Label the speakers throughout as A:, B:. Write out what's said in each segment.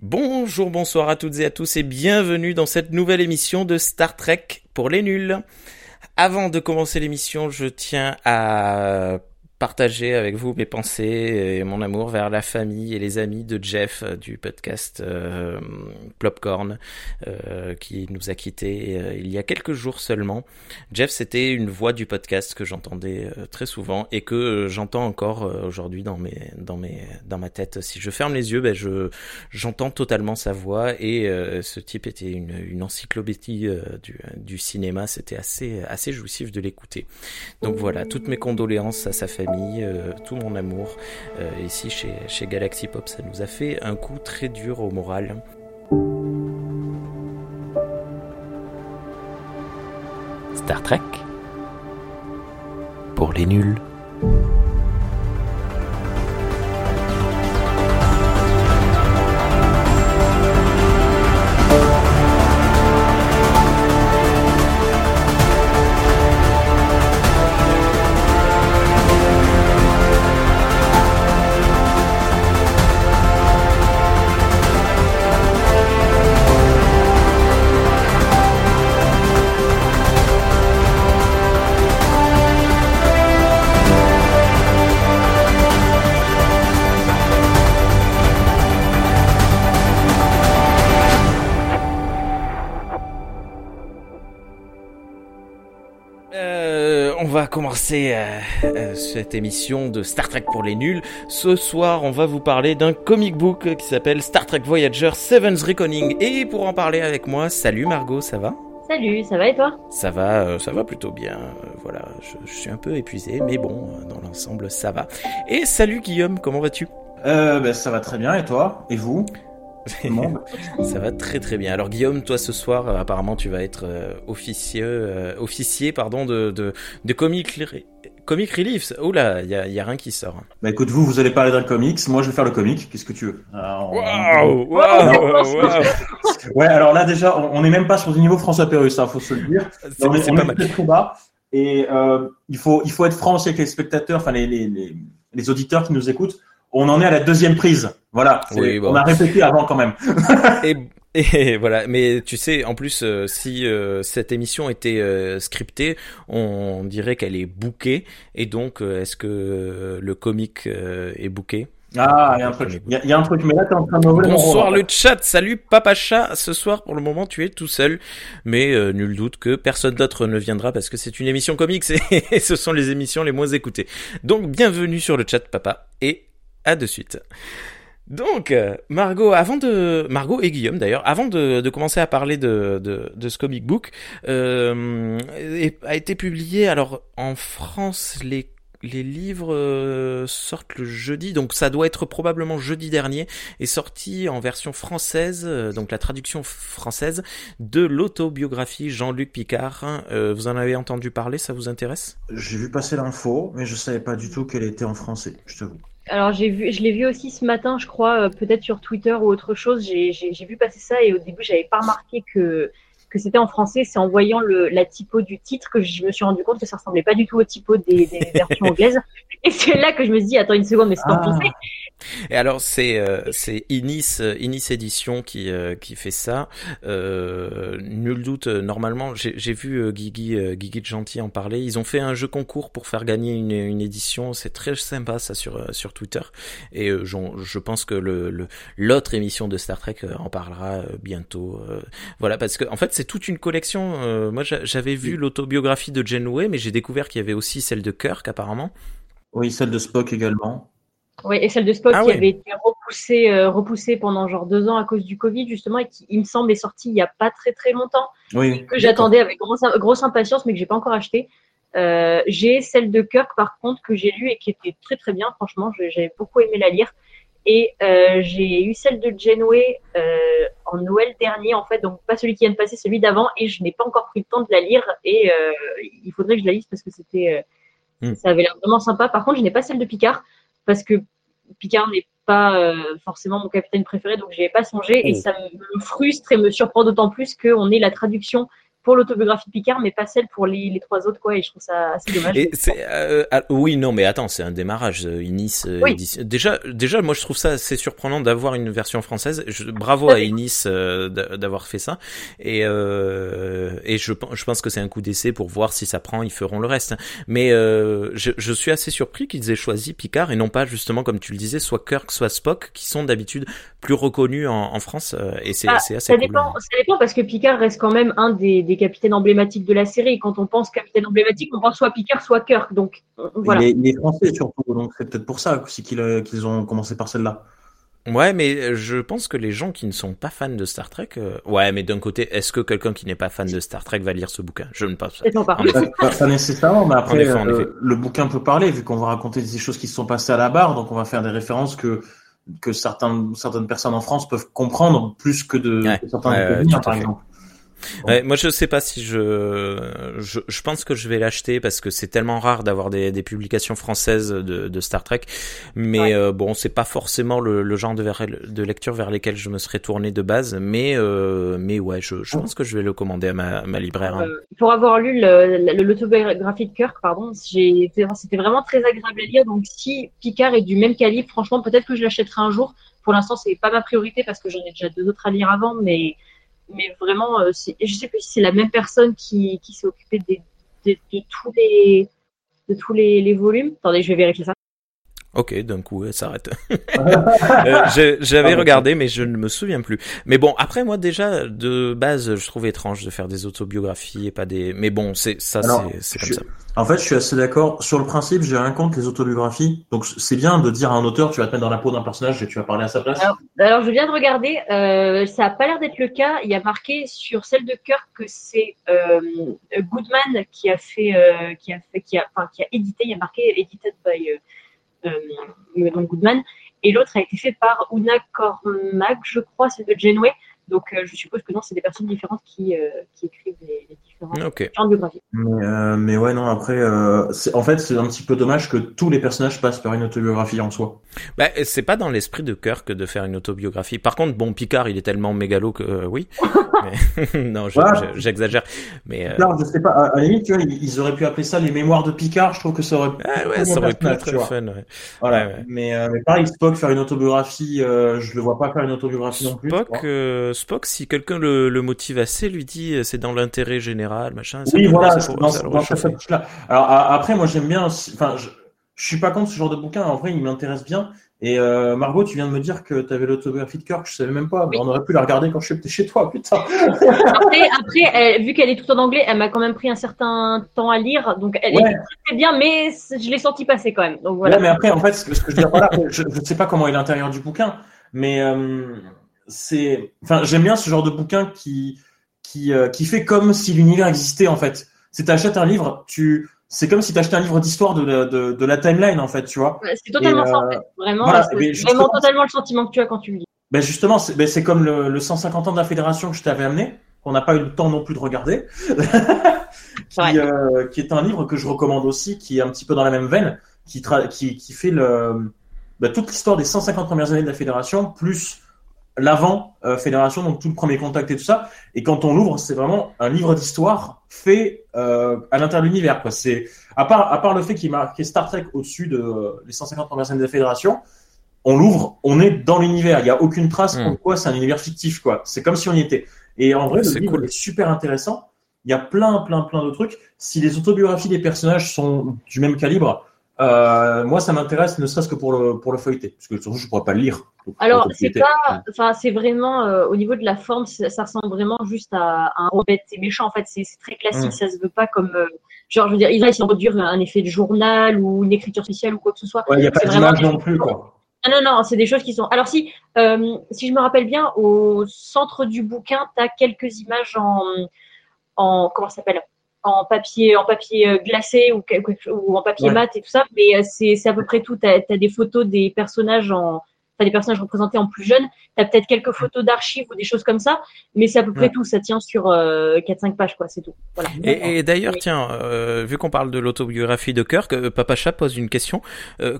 A: Bonjour, bonsoir à toutes et à tous et bienvenue dans cette nouvelle émission de Star Trek pour les nuls. Avant de commencer l'émission, je tiens à partager avec vous mes pensées et mon amour vers la famille et les amis de Jeff euh, du podcast euh, Plopcorn euh, qui nous a quittés euh, il y a quelques jours seulement. Jeff, c'était une voix du podcast que j'entendais très souvent et que j'entends encore aujourd'hui dans mes dans mes dans ma tête. Si je ferme les yeux, ben je j'entends totalement sa voix et ce type était une, une encyclopédie du, du cinéma. C'était assez assez jouissif de l'écouter. Donc voilà, toutes mes condoléances à sa famille euh, tout mon amour. Euh, ici chez, chez Galaxy Pop, ça nous a fait un coup très dur au moral. Star Trek pour les nuls. Va commencer euh, euh, cette émission de Star Trek pour les nuls. Ce soir, on va vous parler d'un comic book qui s'appelle Star Trek Voyager Seven's Reckoning. Et pour en parler avec moi, salut Margot, ça va?
B: Salut, ça va et toi?
A: Ça va, euh, ça va plutôt bien. Euh, voilà, je, je suis un peu épuisé, mais bon, dans l'ensemble, ça va. Et salut Guillaume, comment vas-tu?
C: Euh, ben, ça va très bien, et toi? Et vous?
A: Ça va très très bien. Alors Guillaume, toi ce soir, euh, apparemment tu vas être euh, officieux, euh, officier pardon de de, de comic comic reliefs. Oh là, il y a, y a rien qui sort.
C: Bah écoute, vous, vous allez parler d'un comics, moi je vais faire le comic, qu'est-ce que tu veux? On-
A: Waouh, waouh, waouh.
C: Ouais, alors là déjà, on n'est même pas sur du niveau François Pérus, hein, faut se le dire.
A: C'est pas mal.
C: bas, et euh, il, faut, il faut être franc aussi avec les spectateurs, enfin les, les, les, les auditeurs qui nous écoutent. On en est à la deuxième prise, voilà. C'est-
A: Oui, bon.
C: On a répété avant quand même.
A: Et, et voilà, mais tu sais, en plus, euh, si euh, cette émission était euh, scriptée, on dirait qu'elle est bookée. Et donc, est-ce que le comic euh, est booké?
C: Ah, il y a un truc, il y y a un truc, mais là t'es en train de
A: Bonsoir le chat, salut Papa Chat. Ce soir, pour le moment, tu es tout seul, mais euh, nul doute que personne d'autre ne viendra parce que c'est une émission comics et ce sont les émissions les moins écoutées. Donc, bienvenue sur le chat, Papa, et à de suite. Donc, euh, Margot, avant de Margot et Guillaume d'ailleurs, avant de, de commencer à parler de, de, de ce comic book, euh, a été publié. Alors, en France, les les livres euh, sortent le jeudi, donc ça doit être probablement jeudi dernier, est sorti en version française, euh, donc la traduction française de l'autobiographie Jean-Luc Picard. Vous en avez entendu parler, ça vous intéresse?
C: J'ai vu passer l'info, mais je savais pas du tout qu'elle était en français, je t'avoue.
B: Alors j'ai vu, je l'ai vu aussi ce matin, je crois, euh, peut-être sur Twitter ou autre chose. J'ai vu passer ça et au début j'avais pas remarqué que que c'était en français. C'est en voyant le, la typo du titre que je me suis rendu compte que ça ressemblait pas du tout au typo des, des versions anglaises. Et c'est là que je me suis dit attends une seconde, mais c'est en
C: Ah.
B: français.
A: Et alors c'est euh, c'est Inis euh, Inis Édition qui euh, qui fait ça. Euh, nul doute. euh, Normalement, j'ai j'ai vu euh, Guigui euh, Guigui de Gentil en parler. Ils ont fait un jeu concours pour faire gagner une, une édition. C'est très sympa ça sur sur Twitter. Et euh, j'en- je pense que le le- l'autre émission de Star Trek en parlera euh, bientôt. euh, voilà parce que en fait c'est toute une collection. euh, moi j'a- j'avais vu l'autobiographie de Janeway, mais j'ai découvert qu'il y avait aussi celle de Kirk apparemment.
C: Oui, celle de Spock également.
B: Ouais, et celle de Spock
A: Ah
B: qui
A: ouais.
B: avait été repoussée, euh, repoussée pendant genre deux ans à cause du Covid justement et qui, il me semble, est sortie il y a pas très très longtemps.
C: Oui.
B: que j'attendais avec grosse, grosse impatience, mais que j'ai pas encore acheté. Euh, j'ai celle de Kirk, par contre, que j'ai lue et qui était très très bien. Franchement, j'ai beaucoup aimé la lire. Et euh, j'ai eu celle de Janeway euh, en Noël dernier, en fait, donc pas celui qui vient de passer, celui d'avant, et je n'ai pas encore pris le temps de la lire. Et euh, il faudrait que je la lise parce que c'était,
A: Hmm.
B: ça avait l'air vraiment sympa. Par contre, je n'ai pas celle de Picard parce que Picard n'est pas euh, forcément mon capitaine préféré, donc j'y ai pas songé. Et
A: Oh.
B: ça me frustre et me surprend d'autant plus qu'on ait la traduction pour l'autobiographie Picard, mais pas celle pour les, les trois autres, quoi. Et je trouve ça assez dommage.
A: Et euh, ah, oui, non, mais attends, c'est un démarrage. euh, Inis, euh,
B: Oui.
A: édition- déjà, déjà, moi, je trouve ça assez surprenant d'avoir une version française. Je- bravo
B: à.
A: Inis euh, d'a- d'avoir fait ça. Et euh, et je, pen- je pense que c'est un coup d'essai pour voir si ça prend. Ils feront le reste. Mais euh, je, je suis assez surpris qu'ils aient choisi Picard et non pas justement, comme tu le disais, soit Kirk, soit Spock, qui sont d'habitude plus reconnus en, en France. euh, Et c'est
B: Ah,
A: c'est assez
B: Ça
A: cool.
B: dépend, ça dépend parce que Picard reste quand même un des, des capitaines emblématiques de la série. Quand on pense capitaine emblématique, on pense soit Picard, soit Kirk. Donc euh, voilà.
C: Il, est, il est français surtout, donc c'est peut-être pour ça aussi qu'ils euh, qu'ils ont commencé par celle-là.
A: Ouais, mais je pense que les gens qui ne sont pas fans de Star Trek, euh, ouais, mais d'un côté, est-ce que quelqu'un qui n'est pas fan de Star Trek va lire ce bouquin? Je ne pense pas.
B: Pas.
C: Nécessairement, mais après,
A: En effet, en
C: euh,
A: effet.
C: le bouquin peut parler, vu qu'on va raconter des choses qui se sont passées à la barre, donc on va faire des références que que certains, certaines personnes en France peuvent comprendre plus que de
A: Ouais,
C: que certains
A: ouais, ouais,
C: par
A: fait. Ouais, moi, je sais pas si je, je, je pense que je vais l'acheter parce que c'est tellement rare d'avoir des, des publications françaises de, de Star Trek. Mais
B: Ouais.
A: euh, bon, c'est pas forcément le, le genre de, de lecture vers lesquels je me serais tourné de base. Mais euh, mais ouais, je, je pense que je vais le commander à ma, ma libraire. hein.
B: Euh, pour avoir lu le- le- l'autobiographie de Kirk, pardon, c'était vraiment très agréable à lire. Donc, si Picard est du même calibre, franchement, peut-être que je l'achèterai un jour. Pour l'instant, c'est pas ma priorité parce que j'en ai déjà deux autres à lire avant, mais, mais vraiment, euh, je sais plus si c'est la même personne qui, qui s'est occupée de, de tous les de tous les, les volumes. Attendez, je vais vérifier ça.
A: Ok, d'un coup, elle s'arrête. Euh, J'avais
C: Ah,
A: regardé, mais je ne me souviens plus. Mais bon, après moi déjà de base, je trouve étrange de faire des autobiographies et pas des. Mais bon, c'est ça, c'est-
C: je-
A: comme ça.
C: En fait, je suis assez d'accord. Sur le principe, j'ai rien contre les autobiographies. Donc, c'est bien de dire à un auteur, tu vas te mettre dans la peau d'un personnage et tu vas parler à sa place.
B: Alors, Alors, je viens de regarder, euh, ça n'a pas l'air d'être le cas. Il y a marqué sur celle de Kirk que c'est euh, Goodman qui a fait, euh, qui a fait, qui a, enfin, qui a édité. Il y a marqué edited by Goodman, et l'autre a été fait par Una Cormac, je crois, c'est de Janeway. Donc, euh, je suppose que non, c'est des personnes différentes qui, euh, qui écrivent les, les différentes
A: Ok.
B: genres de biographies.
C: Mais, euh, mais ouais, non, après, euh, c'est- en fait, c'est un petit peu dommage que tous les personnages passent par une autobiographie en soi.
A: Bah, c'est pas dans l'esprit de Kirk de faire une autobiographie. Par contre, bon, Picard, il est tellement mégalo que euh, oui. Mais- non, je-
C: Ouais.
A: je- j'exagère. Mais euh,
C: Picard, je sais pas, à, à la limite, tu vois, ils, ils auraient pu appeler ça les mémoires de Picard. Je trouve que ça aurait
A: ah ouais, ça aurait pu être fun. Ouais.
C: Voilà.
A: Ouais, ouais.
C: Mais, euh, mais pareil, Spock faire une autobiographie, euh, je le vois pas faire une autobiographie non plus.
A: Spock, euh, si quelqu'un le, le motive assez, lui dit euh, c'est dans l'intérêt général, machin. ça
C: Oui, voilà, dans,
A: ça
C: dans cette. Alors après, moi j'aime bien, enfin, je, je suis pas contre ce genre de bouquin. En vrai, il m'intéresse bien. Et euh, Margot, tu viens de me dire que tu avais l'autobiographie de Kirk, je savais même pas.
B: Oui.
C: On aurait pu la regarder quand je suis chez toi, putain.
B: Après, après elle- vu qu'elle est tout en anglais, elle m'a quand même pris un certain temps à lire. Donc, elle
C: Ouais.
B: est très, très bien, mais je l'ai senti passer quand même. Donc, voilà.
C: Ouais, mais après, en fait, ce que, ce que je veux dire, voilà, je ne sais pas comment est l'intérieur du bouquin, mais euh, c'est, enfin, j'aime bien ce genre de bouquin qui qui euh, qui fait comme si l'univers existait en fait. Si t'achètes un livre, tu, c'est comme si t'achetais un livre d'histoire de, la- de de la timeline en fait, tu vois.
B: C'est totalement
C: Et,
B: ça, en
C: euh,
B: fait. Vraiment,
C: voilà,
B: c'est vraiment totalement le sentiment que tu as quand tu le lis.
C: Ben justement, c'est ben c'est comme le, le 150 ans de la fédération que je t'avais amené, qu'on n'a pas eu le temps non plus de regarder, qui,
B: Ouais.
C: euh, qui est un livre que je recommande aussi, qui est un petit peu dans la même veine, qui, tra- qui, qui fait le, ben, toute l'histoire des 150 premières années de la fédération, plus l'avant euh, fédération, donc tout le premier contact et tout ça. Et quand on l'ouvre, c'est vraiment un livre d'histoire fait euh, à l'intérieur de l'univers. Quoi. C'est à part à part le fait qu'il marqué Star Trek au-dessus de euh, les 150 premières années de la fédération, on l'ouvre, on est dans l'univers. Il n'y a aucune trace
A: Mm.
C: comme quoi c'est un univers fictif. quoi. C'est comme si on y était. Et en vrai,
A: Ouais,
C: le
A: c'est
C: livre
A: cool.
C: est super intéressant. Il y a plein, plein, plein de trucs. Si les autobiographies des personnages sont du même calibre, euh, moi, ça m'intéresse, ne serait-ce que pour le, pour le feuilleter. Parce que surtout, je ne pourrais pas le lire.
B: Alors, c'est pas, enfin, c'est vraiment, euh, au niveau de la forme, ça, ça ressemble vraiment juste à, à un bête et méchant. En fait, c'est très classique,
C: Mm.
B: ça se veut pas comme, euh, genre, je veux dire, ils essaient de produire un effet de journal ou une écriture spéciale ou quoi que ce soit.
C: Ouais, il n'y a pas d'image non plus, quoi.
B: Ah non, non, c'est des choses qui sont. Alors, si, si je me rappelle bien, au centre du bouquin, tu as quelques images en, en comment ça s'appelle? En papier, en papier euh, glacé ou, en papier
C: Ouais.
B: mat et tout ça, mais euh, c'est c'est à peu près tout. Tu as, des photos des personnages en, as des personnages représentés en plus jeunes, tu as peut-être quelques photos d'archives ou des choses comme ça, mais c'est à peu près tout. Ça tient sur 4-5 pages, quoi, c'est tout. Voilà.
A: Et, d'ailleurs, tiens, vu qu'on parle de l'autobiographie de Kirk, Papa Chat pose une question.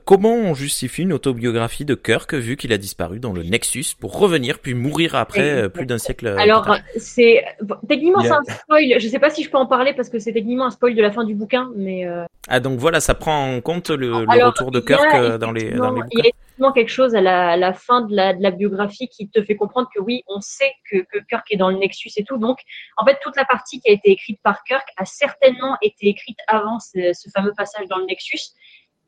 A: comment on justifie une autobiographie de Kirk vu qu'il a disparu dans le Nexus pour revenir puis mourir après plus d'un siècle
B: Alors, c'est techniquement c'est un spoil. Je sais pas si je peux en parler parce que c'est techniquement un spoil de la fin du bouquin, mais.
A: Ah donc voilà, ça prend en compte le, retour de Kirk dans les, dans les bouquins.
B: Il y a effectivement quelque chose à la, la fin de la, de la, biographie qui te fait comprendre que oui, on sait que, que, Kirk est dans le Nexus et tout. Donc, en fait, toute la partie qui a été écrite par Kirk a certainement été écrite avant ce, ce fameux passage dans le Nexus.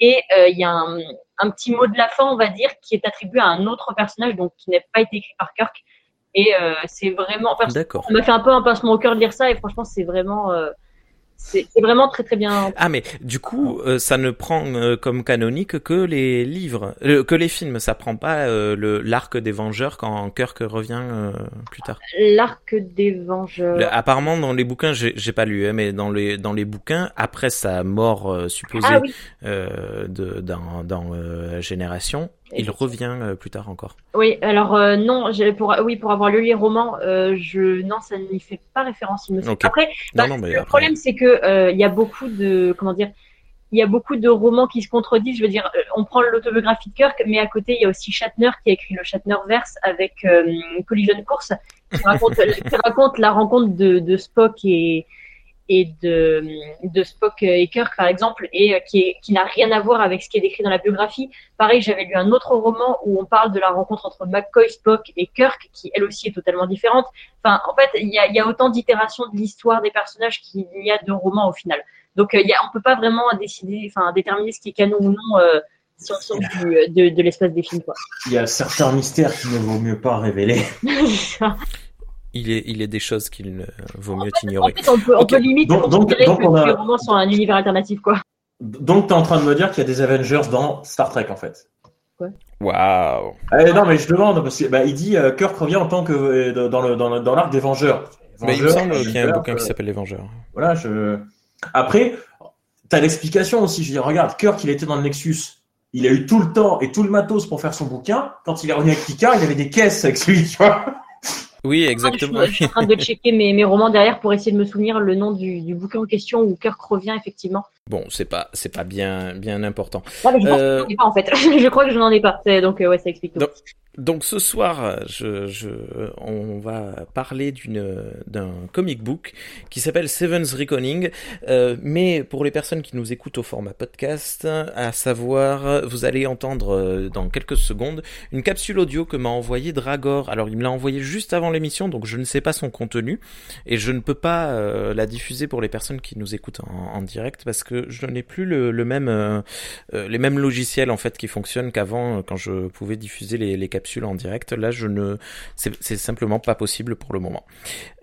B: Et euh, il y a un, un, petit mot de la fin, on va dire, qui est attribué à un autre personnage, donc qui n'a pas été écrit par Kirk. Et euh, c'est vraiment.
A: D'accord.
B: Ça m'a fait un peu un pincement au cœur de lire ça, et franchement, c'est vraiment. Euh, c'est vraiment très très bien.
A: Ah mais du coup, euh, ça ne prend euh, comme canonique que les livres, euh, que les films. Ça prend pas le l'arc des Vengeurs quand Kirk revient plus tard.
B: L'arc des Vengeurs.
A: apparemment dans les bouquins, j'ai pas lu, hein, mais dans les dans les bouquins, après sa mort supposée
B: ah
A: de dans dans Génération, il revient euh, plus tard encore.
B: Oui, alors euh, non, pour, oui, pour avoir lu les romans, euh, je, non, ça n'y fait pas référence, il me. Après, bah, le problème, c'est que il y a beaucoup de, comment dire, il y a beaucoup de romans qui se contredisent. Je veux dire, on prend l'autobiographie de Kirk, mais à côté, il y a aussi Shatner qui a écrit le Shatner Verse avec Collision Course, qui raconte, qui raconte la rencontre de, de Spock et, et de, de Spock et Kirk par exemple et euh, qui, est, qui n'a rien à voir avec ce qui est décrit dans la biographie. Pareil, j'avais lu un autre roman où on parle de la rencontre entre McCoy, Spock et Kirk qui elle aussi est totalement différente. Enfin, en fait, il y a, y a autant d'itérations de l'histoire des personnages qu'il y a de romans au final. Donc, euh, y a, on peut pas vraiment décider, enfin, déterminer ce qui est canon ou non. Euh, si on sort de, de l'espace des films. Quoi.
C: Il y a certains mystères qu'il ne vaut mieux pas révéler.
A: il est, il est des choses qu'il vaut mieux ignorer.
B: En fait, on peut, on peut limite donc, donc, donc on a... les romans sont un univers alternatif, quoi.
C: Donc, tu es en train de me dire qu'il y a des Avengers dans Star Trek, en fait.
A: Waouh.
C: Eh, non, mais je demande, parce qu'il bah, il dit euh, Kirk revient en tant que euh, dans le dans, dans l'arc des Vengeurs.
A: Mais il me semble qu'il y a un bouquin qui s'appelle Les Vengeurs.
C: Voilà, je. Après, t'as l'explication aussi. Je dire, regarde, Kirk, il était dans le Nexus. Il a eu tout le temps et tout le matos pour faire son bouquin. Quand il est revenu avec Picard, il avait des caisses avec lui, tu vois.
A: Oui, exactement.
B: Je, suis en train de checker mes, mes, romans derrière pour essayer de me souvenir le nom du, du bouquin en question où Kirk revient effectivement.
A: Bon, c'est pas c'est pas bien bien important.
B: je, euh... pas, en fait. je crois que je n'en ai pas. Donc euh, ouais, ça explique tout.
A: Donc ce soir, je, je, on va parler d'une d'un comic book qui s'appelle Seven's Reckoning. Euh, mais pour les personnes qui nous écoutent au format podcast, à savoir, vous allez entendre dans quelques secondes une capsule audio que m'a envoyé Dragor. Alors il me l'a envoyé juste avant l'émission, donc je ne sais pas son contenu et je ne peux pas euh, la diffuser pour les personnes qui nous écoutent en, direct parce que je n'ai plus le, même euh, les mêmes logiciels en fait qui fonctionnent qu'avant quand je pouvais diffuser les, les capsules en direct. Là, je ne, c'est simplement pas possible pour le moment.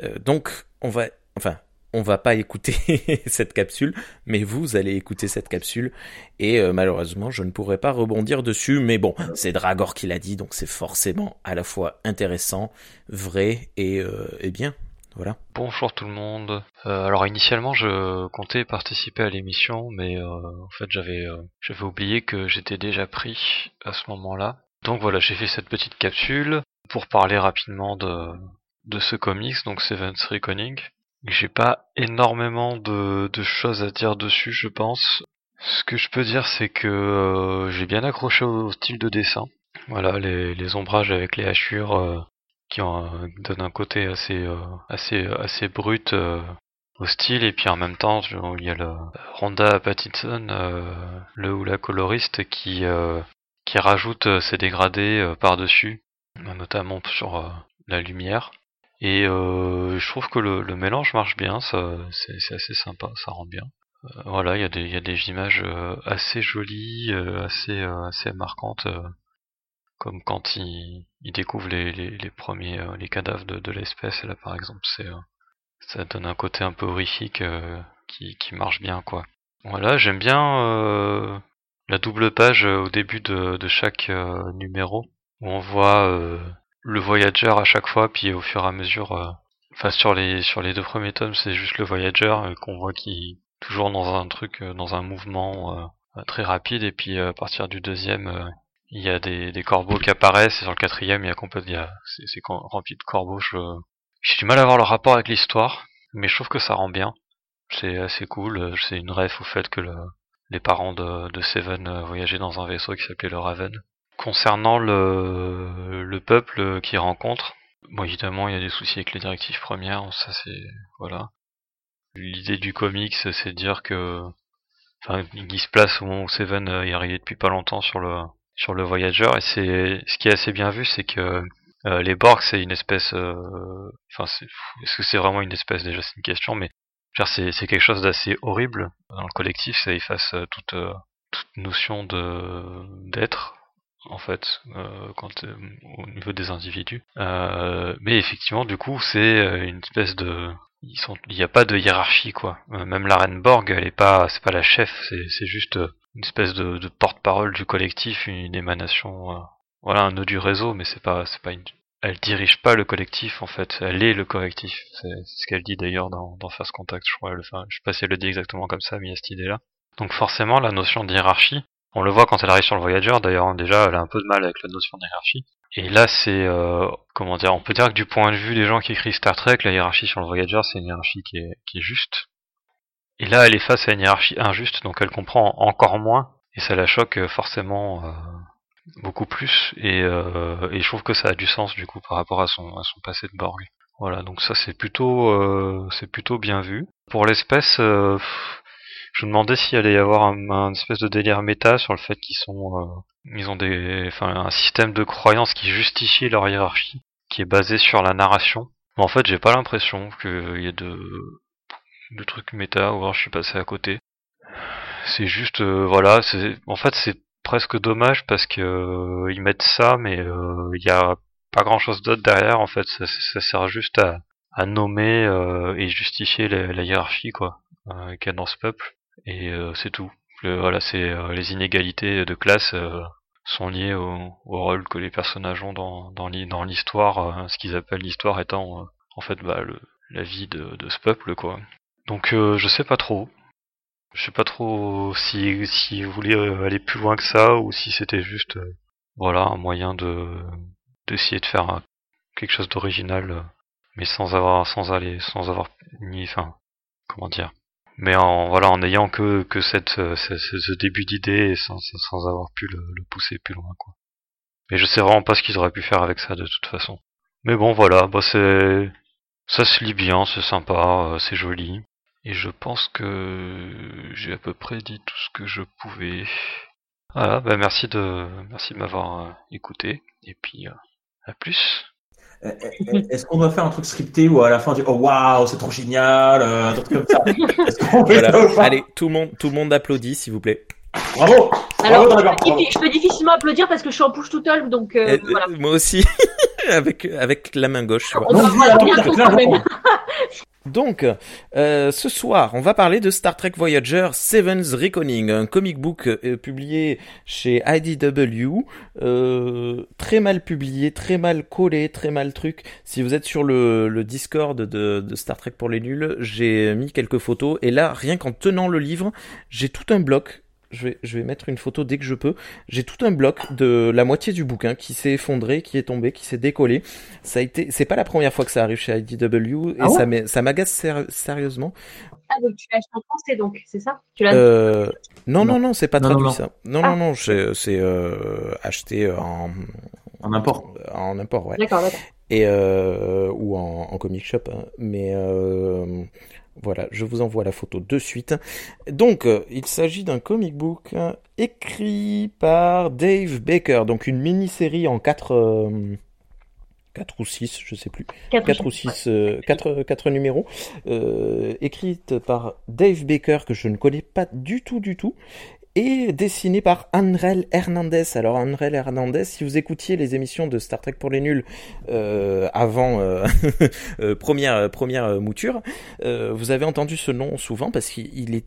A: Euh, donc, on va, enfin, on va pas écouter cette capsule, mais vous allez écouter cette capsule et euh, malheureusement je ne pourrai pas rebondir dessus, mais bon, c'est Dragor qui l'a dit, donc c'est forcément à la fois intéressant, vrai et, euh, et bien. Voilà.
D: Bonjour tout le monde. alors initialement je comptais participer à l'émission, mais en fait j'avais j'avais oublié que j'étais déjà pris à ce moment-là. Donc voilà, j'ai fait cette petite capsule pour parler rapidement de, de ce comics, donc Seven's Reckoning. J'ai pas énormément de, de, choses à dire dessus, je pense. Ce que je peux dire, c'est que euh, j'ai bien accroché au style de dessin. Voilà, les, les ombrages avec les hachures euh, qui en, euh, donnent un côté assez assez assez brut au style et puis en même temps il y a le Rhonda Pattinson le ou la coloriste qui qui rajoute euh, ses dégradés euh, par-dessus, notamment sur euh, la lumière. Et je trouve que le, mélange marche bien, c'est, assez sympa, ça rend bien. voilà, il y, a des, images assez jolies, assez, assez marquantes, comme quand il, découvre les, premiers les cadavres de, de l'espèce. Là, par exemple, ça donne un côté un peu horrifique qui, marche bien, quoi. Voilà, j'aime bien la double page euh, au début de, chaque euh, numéro où on voit euh, le voyageur à chaque fois puis au fur et à mesure enfin sur les sur les deux premiers tomes c'est juste le voyageur qu'on voit qui toujours dans un truc dans un mouvement très rapide et puis à partir du deuxième il y a des, des corbeaux qui apparaissent, et sur le quatrième, il y a complètement, c'est rempli de corbeaux. J'ai du mal à avoir le rapport avec l'histoire, mais je trouve que ça rend bien. C'est assez cool. C'est une ref au fait que le, les parents de, de Seven euh, voyageaient dans un vaisseau qui s'appelait le Raven. Concernant le, le peuple qu'ils rencontrent, bon évidemment il y a des soucis avec les directives premières, ça c'est voilà. L'idée du comics c'est de dire que enfin il se place au moment où Seven euh, est arrivé depuis pas longtemps sur le sur le Voyager et c'est ce qui est assez bien vu c'est que euh, les Borg c'est une espèce enfin est-ce que c'est vraiment une espèce déjà c'est une question mais c'est, c'est quelque chose d'assez horrible dans le collectif, ça efface euh, toute, euh, toute notion de d'être en fait euh, quand au niveau des individus. mais effectivement, du coup, c'est une espèce de il n'y a pas de hiérarchie quoi. même la reine Borg, elle est pas c'est pas la chef, c'est, juste une espèce de, porte-parole du collectif, une, émanation voilà un nœud du réseau, mais c'est pas c'est pas une elle dirige pas le collectif en fait, elle est le collectif. C'est ce qu'elle dit d'ailleurs dans, dans First Contact, je crois. enfin, je sais pas si elle le dit exactement comme ça, mais il y a cette idée-là. Donc forcément, la notion de on le voit quand elle arrive sur le Voyager. D'ailleurs, déjà, elle a un peu de mal avec la notion de hiérarchie. Et là, c'est euh, comment dire, on peut dire que du point de vue des gens qui écrivent Star Trek, la hiérarchie sur le Voyager, c'est une hiérarchie qui est, juste. Et là, elle est face à une hiérarchie injuste, donc elle comprend encore moins, et ça la choque euh, forcément. Euh, beaucoup plus et, euh, et je trouve que ça a du sens du coup par rapport à son passé de Borg. Voilà, donc ça c'est plutôt c'est plutôt bien vu. Pour l'espèce, je me demandais s'il allait y avoir un, espèce de délire méta sur le fait qu'ils sont euh, ils ont des enfin un système de croyances qui justifie leur hiérarchie, qui est basé sur la narration. Mais en fait, j'ai pas l'impression qu'il y ait de de trucs méta, ou alors je suis passé à côté. C'est juste voilà, c'est en fait c'est presque dommage parce que euh, ils mettent ça, mais il euh, a pas grand chose d'autre derrière. En fait, ça, ça sert juste à, à nommer euh, et justifier la, la hiérarchie quoi qu'il y a dans ce peuple. Et c'est tout. voilà, c'est les inégalités de classe sont liées au, au, rôle que les personnages ont dans, dans l'histoire, ce qu'ils appellent l'histoire étant en fait bah, le, la vie de, de ce peuple quoi. Donc je sais pas trop. Je sais pas trop si, si vous voulez euh, aller plus loin que ça ou si c'était juste euh, voilà un moyen de d'essayer de faire quelque chose d'original euh, mais sans avoir sans aller sans avoir ni comment dire mais en voilà en ayant que que cette ce, ce début d'idée sans, sans avoir pu le, pousser plus loin quoi mais je sais vraiment pas ce qu'ils auraient pu faire avec ça de toute façon mais bon voilà bah c'est ça se lit bien c'est sympa c'est joli et je pense que j'ai à peu près dit tout ce que je pouvais. Voilà, bah merci de merci de m'avoir euh, écouté et puis euh, à plus.
C: Euh, est-ce qu'on doit faire un truc scripté ou à la fin on dit oh waouh c'est trop génial un truc comme ça
A: Allez tout le monde tout le monde applaudit s'il vous plaît.
C: Bravo.
B: Alors je, peux difficilement applaudir parce que je suis en push tout seul donc voilà.
A: Moi aussi avec avec la main gauche.
B: On va
A: donc, euh, ce soir, on va parler de Star Trek Voyager Seven's Reckoning, un comic book euh, publié chez IDW, euh, très mal publié, très mal collé, très mal truc. Si vous êtes sur le, Discord de, Star Trek pour les nuls, j'ai mis quelques photos et là, rien qu'en tenant le livre, j'ai tout un bloc je vais, je vais mettre une photo dès que je peux. J'ai tout un bloc de la moitié du bouquin qui s'est effondré, qui est tombé, qui s'est décollé. Ça a été, c'est pas la première fois que ça arrive chez IDW et ah ça, ça m'agace sérieusement.
B: Ah donc tu l'as acheté en français donc c'est ça? Tu l'as
A: euh, non, non non c'est pas traduit ça. Non non ah. non c'est euh, acheté en
C: en import.
A: En import ouais.
B: D'accord d'accord.
A: Et euh, ou en, en comic shop hein. mais euh, voilà, je vous envoie la photo de suite. Donc, euh, il s'agit d'un comic book écrit par Dave Baker, donc une mini-série en 4 euh, ou 6, je sais plus. 4, ou 6, 4, 4 euh, numéros, écrite par Dave Baker, que je ne connais pas du tout, du tout, et dessiné par Anrel Hernandez. Alors Anrel Hernandez, si vous écoutiez les émissions de Star Trek pour les nuls euh, avant euh, euh première première mouture, vous avez entendu ce nom souvent parce qu'il est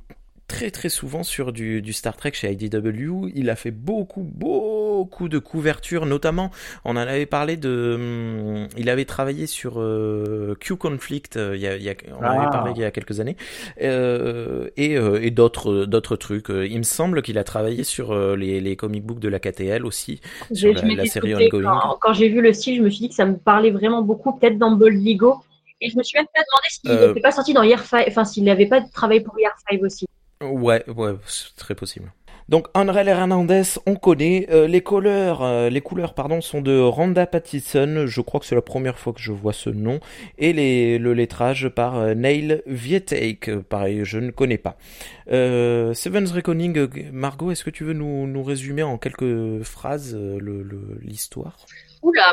A: très très souvent sur du, du, Star Trek chez IDW. Il a fait beaucoup, beaucoup de couvertures, notamment, on en avait parlé de, hum, il avait travaillé sur euh, Q Conflict, euh, il y a, il y a, on en avait
C: Ah.
A: parlé il y a quelques années, euh, et, euh, et d'autres d'autres trucs. Euh, Il me semble qu'il a travaillé sur euh, les, les comic books de la KTL aussi.
B: J'ai-
A: la- la série ongoing.
B: Quand, quand j'ai vu le style, je me suis dit que ça me parlait vraiment beaucoup, peut-être dans Bold Ligo. Et je me suis même pas demandé s'il
A: Euh.
B: n'était pas sorti dans Year 5, enfin s'il n'avait pas travaillé pour Year 5 aussi.
A: Ouais, ouais, c'est très possible. Donc André Hernandez, on connaît Euh, les couleurs, euh, les couleurs pardon sont de Randa Pattison. Je crois que c'est la première fois que je vois ce nom et les, le lettrage par euh, Neil Vietek. Euh, Pareil, je ne connais pas. Euh, Seven's Reckoning, Margot, est-ce que tu veux nous, nous résumer en quelques phrases euh, le- le- l'histoire?
B: Oula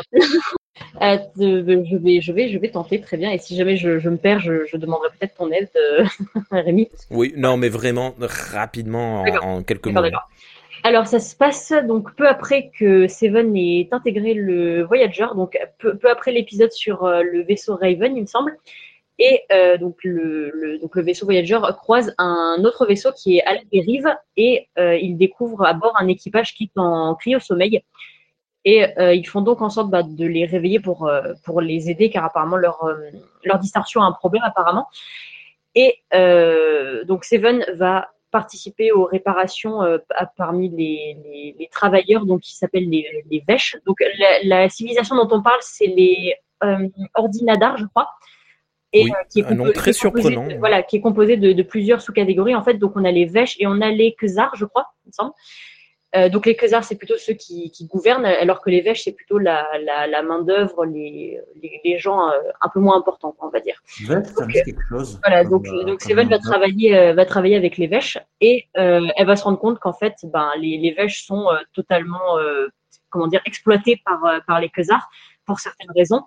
B: Euh, je, vais, je, vais, je vais tenter très bien. Et si jamais je, je me perds, je, je demanderai peut-être ton aide, euh, Rémi. que-
A: Oui, non, mais vraiment rapidement en, quelques mots.
B: Alors, ça se passe donc peu après que Seven ait intégré le Voyager, donc peu, peu après l'épisode sur euh, le vaisseau Raven, il me semble. Et donc, le, le- donc le vaisseau Voyager croise un autre vaisseau qui est à la dérive et il découvre à bord un équipage qui est en cryo-sommeil. Et euh, ils font donc en sorte bah, de les réveiller pour, euh, pour les aider car apparemment leur, euh, leur distorsion a un problème apparemment. Et donc Seven va participer aux réparations à- parmi les, les, les travailleurs donc qui s'appellent les, les Vèches. Donc la, la civilisation dont on parle, c'est les Ordinadars, je crois. Et
A: Oui,
B: qui est
A: un nom très surprenant.
B: de- voilà, qui est composé de, de plusieurs sous-catégories en fait. Donc on a les Vèches et on a les Khazars, je crois, il me semble. Euh, donc les Khazars, c'est plutôt ceux qui, qui gouvernent, alors que les Vèches, c'est plutôt la, la, la main d'œuvre, les, les, les gens euh, un peu moins importants, on va dire.
C: Veth, ça me dit quelque chose.
B: Voilà,
C: Comme,
B: donc,
C: euh,
B: donc
C: comme
B: Seven va travailler, va travailler avec les Vèches et elle va se rendre compte qu'en fait, ben, les, les Vèches sont totalement, comment dire, exploités par, par les Khazars pour certaines raisons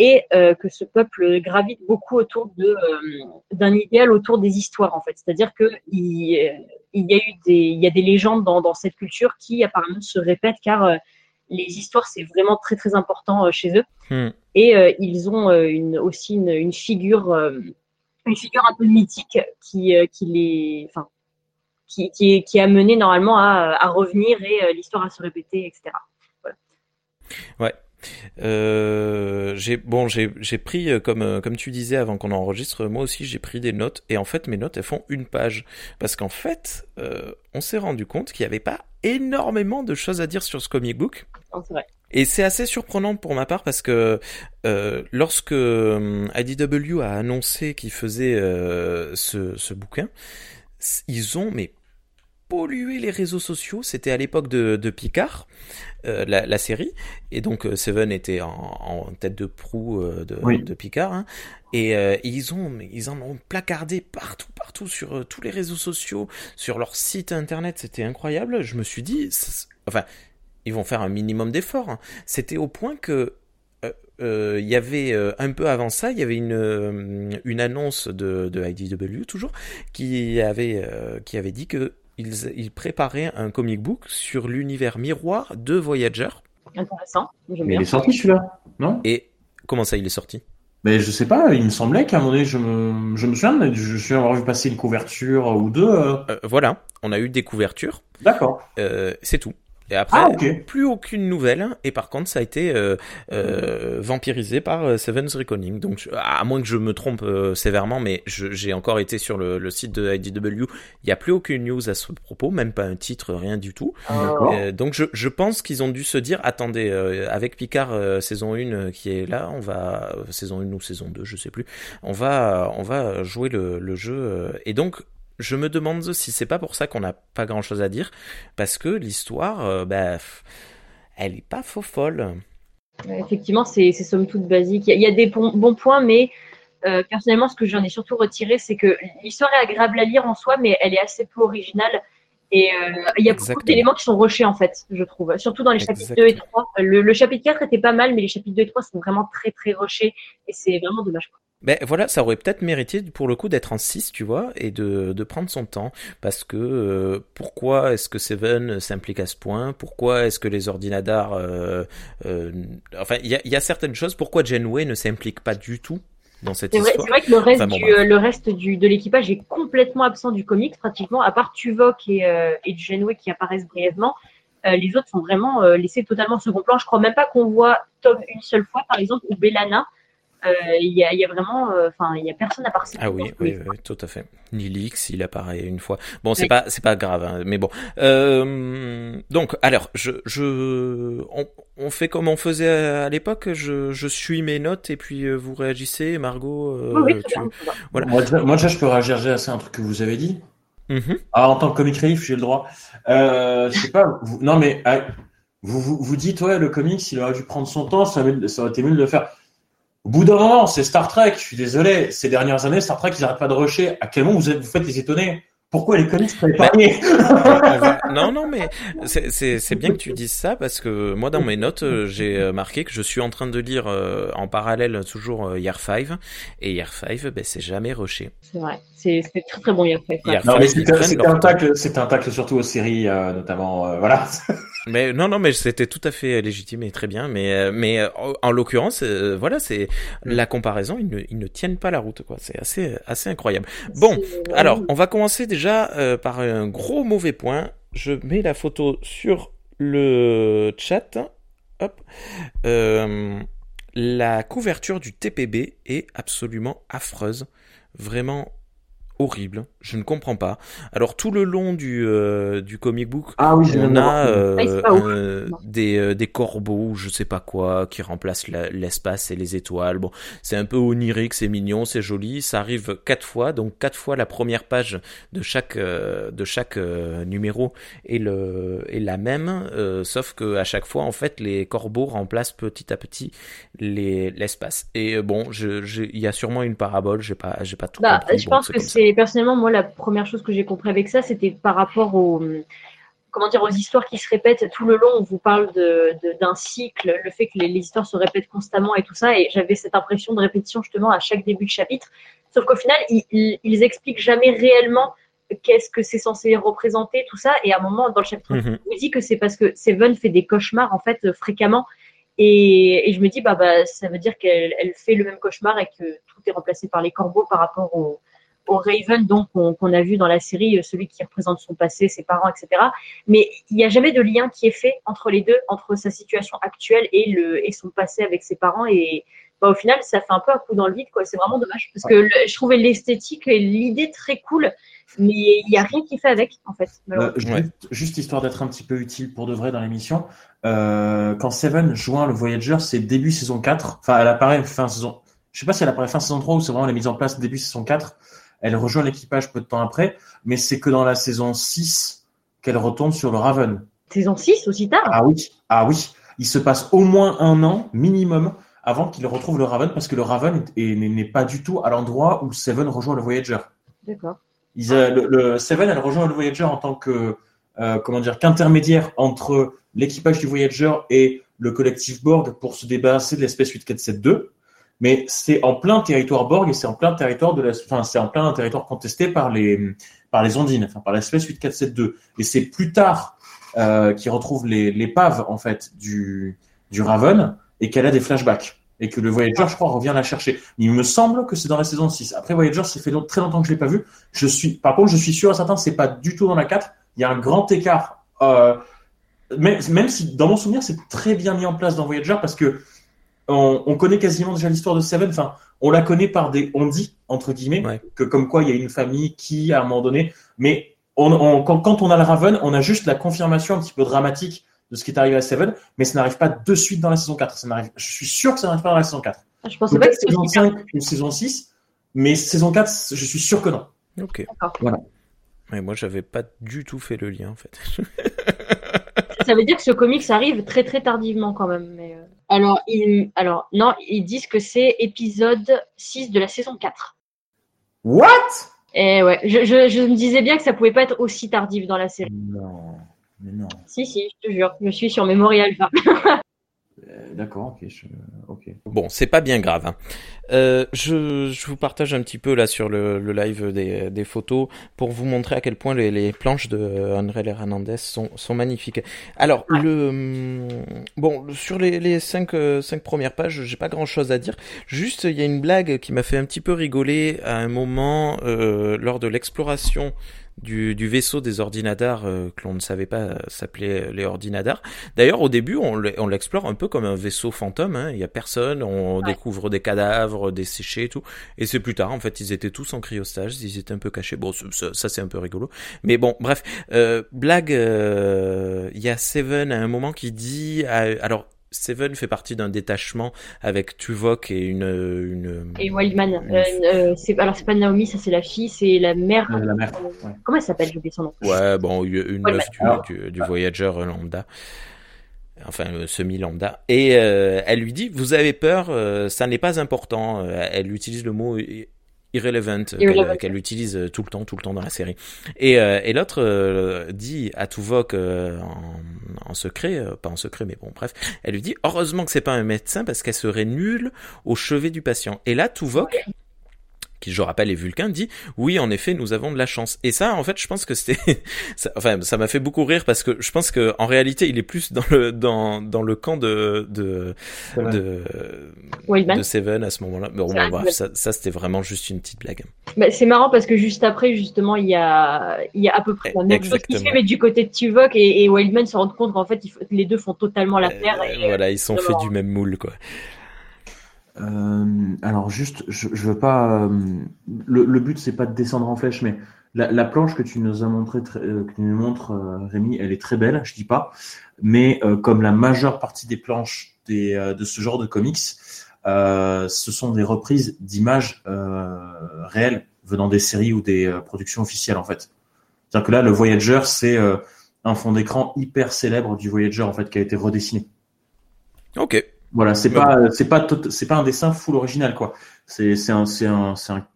B: et euh, que ce peuple gravite beaucoup autour de euh, d'un idéal autour des histoires en fait. C'est-à-dire que il, il y a eu des, il y a des légendes dans, dans cette culture qui apparemment se répètent car euh, les histoires c'est vraiment très très important euh, chez eux.
A: Hmm.
B: et euh, ils ont une, aussi une, une figure une figure un peu mythique qui, qui les enfin qui, qui, qui est amenée normalement à, à revenir et l'histoire à se répéter etc
A: Euh, j'ai bon, j'ai pris euh, comme euh, comme tu disais avant qu'on enregistre, moi aussi j'ai pris des notes et en fait mes notes elles font une page parce qu'en fait euh, on s'est rendu compte qu'il n'y avait pas énormément de choses à dire sur ce comic book.
B: Vrai
A: Et c'est assez surprenant pour ma part parce que euh, lorsque euh, IDW a annoncé qu'il faisait ce, ce bouquin, ils ont mais pollué les réseaux sociaux. C'était à l'époque de, de Picard, euh, la, la série, et donc euh, Seven était en, en tête de proue euh, de,
C: Oui.
A: de Picard. hein. Et euh, ils ont, ils en ont placardé partout, partout sur tous les réseaux sociaux, sur leur site internet. C'était incroyable. Je me suis dit, enfin, ils vont faire un minimum d'efforts. hein. C'était au point que euh, il y avait euh, un peu avant ça, il y avait une une annonce de, de IDW toujours qui avait euh, qui avait dit que ils, ils préparaient un comic book sur l'univers miroir de Voyager.
B: intéressant j'aime
C: Mais il est sorti celui-là, non?
A: Et comment ça, il est sorti?
C: Mais je sais pas, il me semblait qu'à un moment donné, je me, je me souviens, je suis avoir vu passer une couverture ou deux. euh,
A: Euh, Voilà, on a eu des couvertures,
C: D'accord.
A: euh, c'est tout. Et après,
C: Ah, ok.
A: plus aucune nouvelle. Et par contre, ça a été euh, euh, vampirisé par euh, Seven's Reckoning. Donc, à moins que je me trompe euh, sévèrement, mais j'ai encore été sur le, le site de IDW. Il n'y a plus aucune news à ce propos, même pas un titre, rien du tout. Euh, donc, je, je pense qu'ils ont dû se dire, attendez, avec Picard saison 1 euh, qui est là, on va saison 1 ou saison 2, je sais plus. On va on va jouer le, le jeu. et donc, je me demande si c'est pas pour ça qu'on n'a pas grand chose à dire, parce que l'histoire, euh, bah, elle est pas faux folle.
B: Effectivement, c'est somme toute basique. Il y a, il y a des bons, bons points, mais euh, personnellement, ce que j'en ai surtout retiré, c'est que l'histoire est agréable à lire en soi, mais elle est assez peu originale. Et euh, il y a beaucoup d'éléments qui sont rushés, en fait, je trouve. Surtout dans les chapitres 2 et 3. Le, le chapitre 4 était pas mal, mais les chapitres 2 et 3 sont vraiment très, très rushés. Et c'est vraiment dommage. quoi.
A: Ben voilà, ça aurait peut-être mérité pour le coup d'être en 6, tu vois, et de, de prendre son temps. Parce que euh, pourquoi est-ce que Seven s'implique à ce point? Pourquoi est-ce que les ordinateurs... euh, euh, enfin, il y a, il y a certaines choses. Pourquoi Janeway ne s'implique pas du tout dans cette histoire?
B: c'est vrai que le reste,
A: Enfin, bon,
B: du, euh, le reste du, de l'équipage est complètement absent du comics, pratiquement, à part Tuvok et, euh, et Janeway qui apparaissent brièvement. les autres sont vraiment laissés totalement au second plan. Je crois même pas qu'on voit Tom une seule fois, par exemple, ou Bellana. Il y, a, y, a, vraiment, enfin, il y a personne à part
A: Ah oui, oui, oui, tout à fait. Nilix, il apparaît une fois. Bon, c'est pas, c'est pas grave, hein, mais bon. Euh, donc, alors, je, je, on, on, fait comme on faisait à l'époque. Je, je suis mes notes et puis vous réagissez, Margot.
B: oui, tu...
C: voilà. Moi, moi, déjà, je peux réagir à un truc que vous avez dit. Mm Ah, en tant que comic relief, j'ai le droit. Euh, je sais pas. Vous, non, mais ah, vous, vous, vous dites, ouais, le comics, il aurait dû prendre son temps, ça, ça aurait été mieux de le faire. Au bout d'un moment, c'est Star Trek. Je suis désolé. Ces dernières années, Star Trek, ils n'arrêtent pas de rusher. À quel moment vous, vous faites les étonner pourquoi les comics sont épargnés?
A: Non, non, mais c'est bien que tu dises ça parce que moi, dans mes notes, euh, j'ai euh, marqué que je suis en train de lire euh, en parallèle toujours Year 5 et Year 5, ben, c'est jamais rushé.
B: C'est vrai, c'est très très bon Year 5.
C: C'était un, tacle, un tacle surtout aux séries, notamment, voilà.
A: Mais non, non, mais c'était tout à fait légitime et très bien. Mais, euh, mais euh, en l'occurrence, euh, voilà, c'est la comparaison. Ils ne, ils ne tiennent pas la route, quoi. C'est assez, assez incroyable. Bon, alors, on va commencer déjà par un gros mauvais point. Je mets la photo sur le chat. Hop. la couverture du TPB est absolument affreuse. Vraiment horrible. Je ne comprends pas. Alors tout le long du euh, du comic book,
C: ah
A: on a euh, ah, des euh, des corbeaux, je sais pas quoi, qui remplacent l'espace et les étoiles. Bon, c'est un peu onirique, c'est mignon, c'est joli. Ça arrive quatre fois, donc quatre fois la première page de chaque de chaque numéro est le est la même, sauf que à chaque fois en fait les corbeaux remplacent petit à petit les l'espace. Et bon, je il y a sûrement une parabole, j'ai pas j'ai pas tout
B: bah, Je pense que c'est personnellement, moi, la première chose que j'ai compris avec ça, c'était par rapport aux, comment dire, aux histoires qui se répètent tout le long. On vous parle d'un cycle, le fait que les, histoires se répètent constamment et tout ça. Et j'avais cette impression de répétition justement à chaque début de chapitre. Sauf qu'au final, ils, ils, expliquent jamais réellement qu'est-ce que c'est censé représenter, tout ça. Et à un moment, dans le chapitre, mm on dit que c'est parce que Seven fait des cauchemars, en fait, fréquemment. Et, je me dis, bah, bah ça veut dire qu'elle fait le même cauchemar et que tout est remplacé par les corbeaux par rapport au, au Raven, donc qu'on a vu dans la série, euh, celui qui représente son passé, ses parents, etc. Mais il n'y a jamais de lien qui est fait entre les deux, entre sa situation actuelle et, le, et son passé avec ses parents. Et bah, au final, ça fait un peu un coup dans le vide, quoi. C'est vraiment dommage parce que je trouvais l'esthétique et l'idée très cool, mais il n'y a rien qui fait avec, en fait.
C: Euh, juste, histoire d'être un petit peu utile pour de vrai dans l'émission, euh, quand Seven joint le Voyager, c'est début saison 4. Enfin, elle apparaît fin saison. Je sais pas si elle apparaît fin saison 3 ou c'est vraiment la mise en place début saison 4. Elle rejoint l'équipage peu de temps après, mais c'est que dans la saison 6 qu'elle retourne sur le Raven.
B: Saison 6 aussi tard?
C: Ah oui, ah oui. Il se passe au moins un an minimum avant qu'il retrouve le Raven parce que le Raven n'est pas du tout à l'endroit où Seven rejoint le Voyager.
B: D'accord.
C: le, Seven, elle rejoint le Voyager en tant que euh, comment dire qu'intermédiaire entre l'équipage du Voyager et le collectif Borg pour se débarrasser de l'espèce 8472 mais c'est en plein territoire Borg et c'est en plein territoire de la, enfin, c'est en plein territoire contesté par les, par les Ondines, enfin, par l'espèce 8472. Et c'est plus tard, euh, qu'ils retrouvent les, l'épave, en fait, du, du Raven et qu'elle a des flashbacks. Et que le Voyager, je crois, revient la chercher. Il me semble que c'est dans la saison 6. Après, Voyager, c'est fait très longtemps que je l'ai pas vu. Je suis, par contre, je suis sûr et certain, c'est pas du tout dans la 4. Il y a un grand écart, euh, même, même si, dans mon souvenir, c'est très bien mis en place dans Voyager parce que on, connaît quasiment déjà l'histoire de Seven. Enfin, on la connaît par des on dit entre guillemets que comme quoi il y a une famille qui à un moment donné. Mais on, quand, on a le Raven, on a juste la confirmation un petit peu dramatique de ce qui est arrivé à Seven, mais ça n'arrive pas de suite dans la saison 4. Ça n'arrive, je suis sûr que ça n'arrive pas dans la saison 4.
B: Ah, je pensais pas que
C: saison 5 ou saison 6, mais saison 4, je suis sûr que non.
A: Ok. Voilà. Mais moi, j'avais pas du tout fait le lien en fait.
B: ça veut dire que ce comics arrive très très tardivement quand même. Mais... Alors, ils, alors, non, ils disent que c'est épisode 6 de la saison 4.
C: What?
B: Eh ouais, je, je, je, me disais bien que ça pouvait pas être aussi tardif dans la série.
C: Non, mais non.
B: Si, si, je te jure, je suis sur Memorial
C: d'accord, ok.
A: Bon, c'est pas bien grave. Hein. Euh, je, je, vous partage un petit peu là sur le, le live des, des, photos pour vous montrer à quel point les, les planches de André Hernandez sont, sont magnifiques. Alors, le bon sur les, les cinq, euh, cinq premières pages, j'ai pas grand chose à dire. Juste, il y a une blague qui m'a fait un petit peu rigoler à un moment euh, lors de l'exploration du, du vaisseau des ordinateurs euh, que l'on ne savait pas s'appelait les ordinateurs. D'ailleurs, au début, on l'explore un peu comme un vaisseau fantôme. Hein. Il y a personne, on découvre des cadavres, des séchés et tout. Et c'est plus tard, en fait, ils étaient tous en cryostage, ils étaient un peu cachés. Bon, ça, ça c'est un peu rigolo. Mais bon, bref, euh, blague. Il y a Seven à un moment qui dit, alors Seven fait partie d'un détachement avec Tuvok et une. une
B: et Wildman. Euh, euh, c'est, alors, c'est pas Naomi, ça c'est la fille, c'est la mère.
C: Euh, la mère.
B: Comment elle s'appelle J'ai oublié son nom.
A: Ouais, bon, une meuf du, du, Voyager lambda. Enfin, semi-lambda. Et elle lui dit Vous avez peur, ça n'est pas important. Elle utilise le mot irrelevant, qu'elle utilise euh, tout le temps, tout le temps dans la série. Et, euh, et l'autre euh, dit à Tuvok en, en, secret, pas en secret, mais bon, bref, elle lui dit heureusement que c'est pas un médecin parce qu'elle serait nulle au chevet du patient. Et là, Tuvok, qui je rappelle est Vulcain, dit oui en effet nous avons de la chance. Et ça en fait je pense que c'était, enfin ça m'a fait beaucoup rire parce que je pense que en réalité il est plus dans le dans dans le camp de de de, de Seven à ce moment-là. Mais bon, bref, ça, ça c'était vraiment juste une petite blague.
B: Bah, c'est marrant parce que juste après justement il y a il y a à peu près la même chose qui se fait mais du côté de Tuvok et, et Wildman se rend compte qu'en fait les deux font totalement la paire.
A: Et, voilà ils sont faits du même moule quoi.
C: Euh, alors juste, je, veux pas. Euh, le, but c'est pas de descendre en flèche, mais la, la planche que tu nous as montré, euh, que tu nous montres, Rémi, elle est très belle. Je dis pas, mais comme la majeure partie des planches de ce genre de comics, ce sont des reprises d'images réelles venant des séries ou des productions officielles en fait. C'est-à-dire que là, le Voyager, c'est un fond d'écran hyper célèbre du Voyager en fait qui a été redessiné.
A: Ok.
C: Voilà, c'est pas, c'est pas, c'est pas un dessin full original quoi. C'est, c'est un, c'est un, c'est un,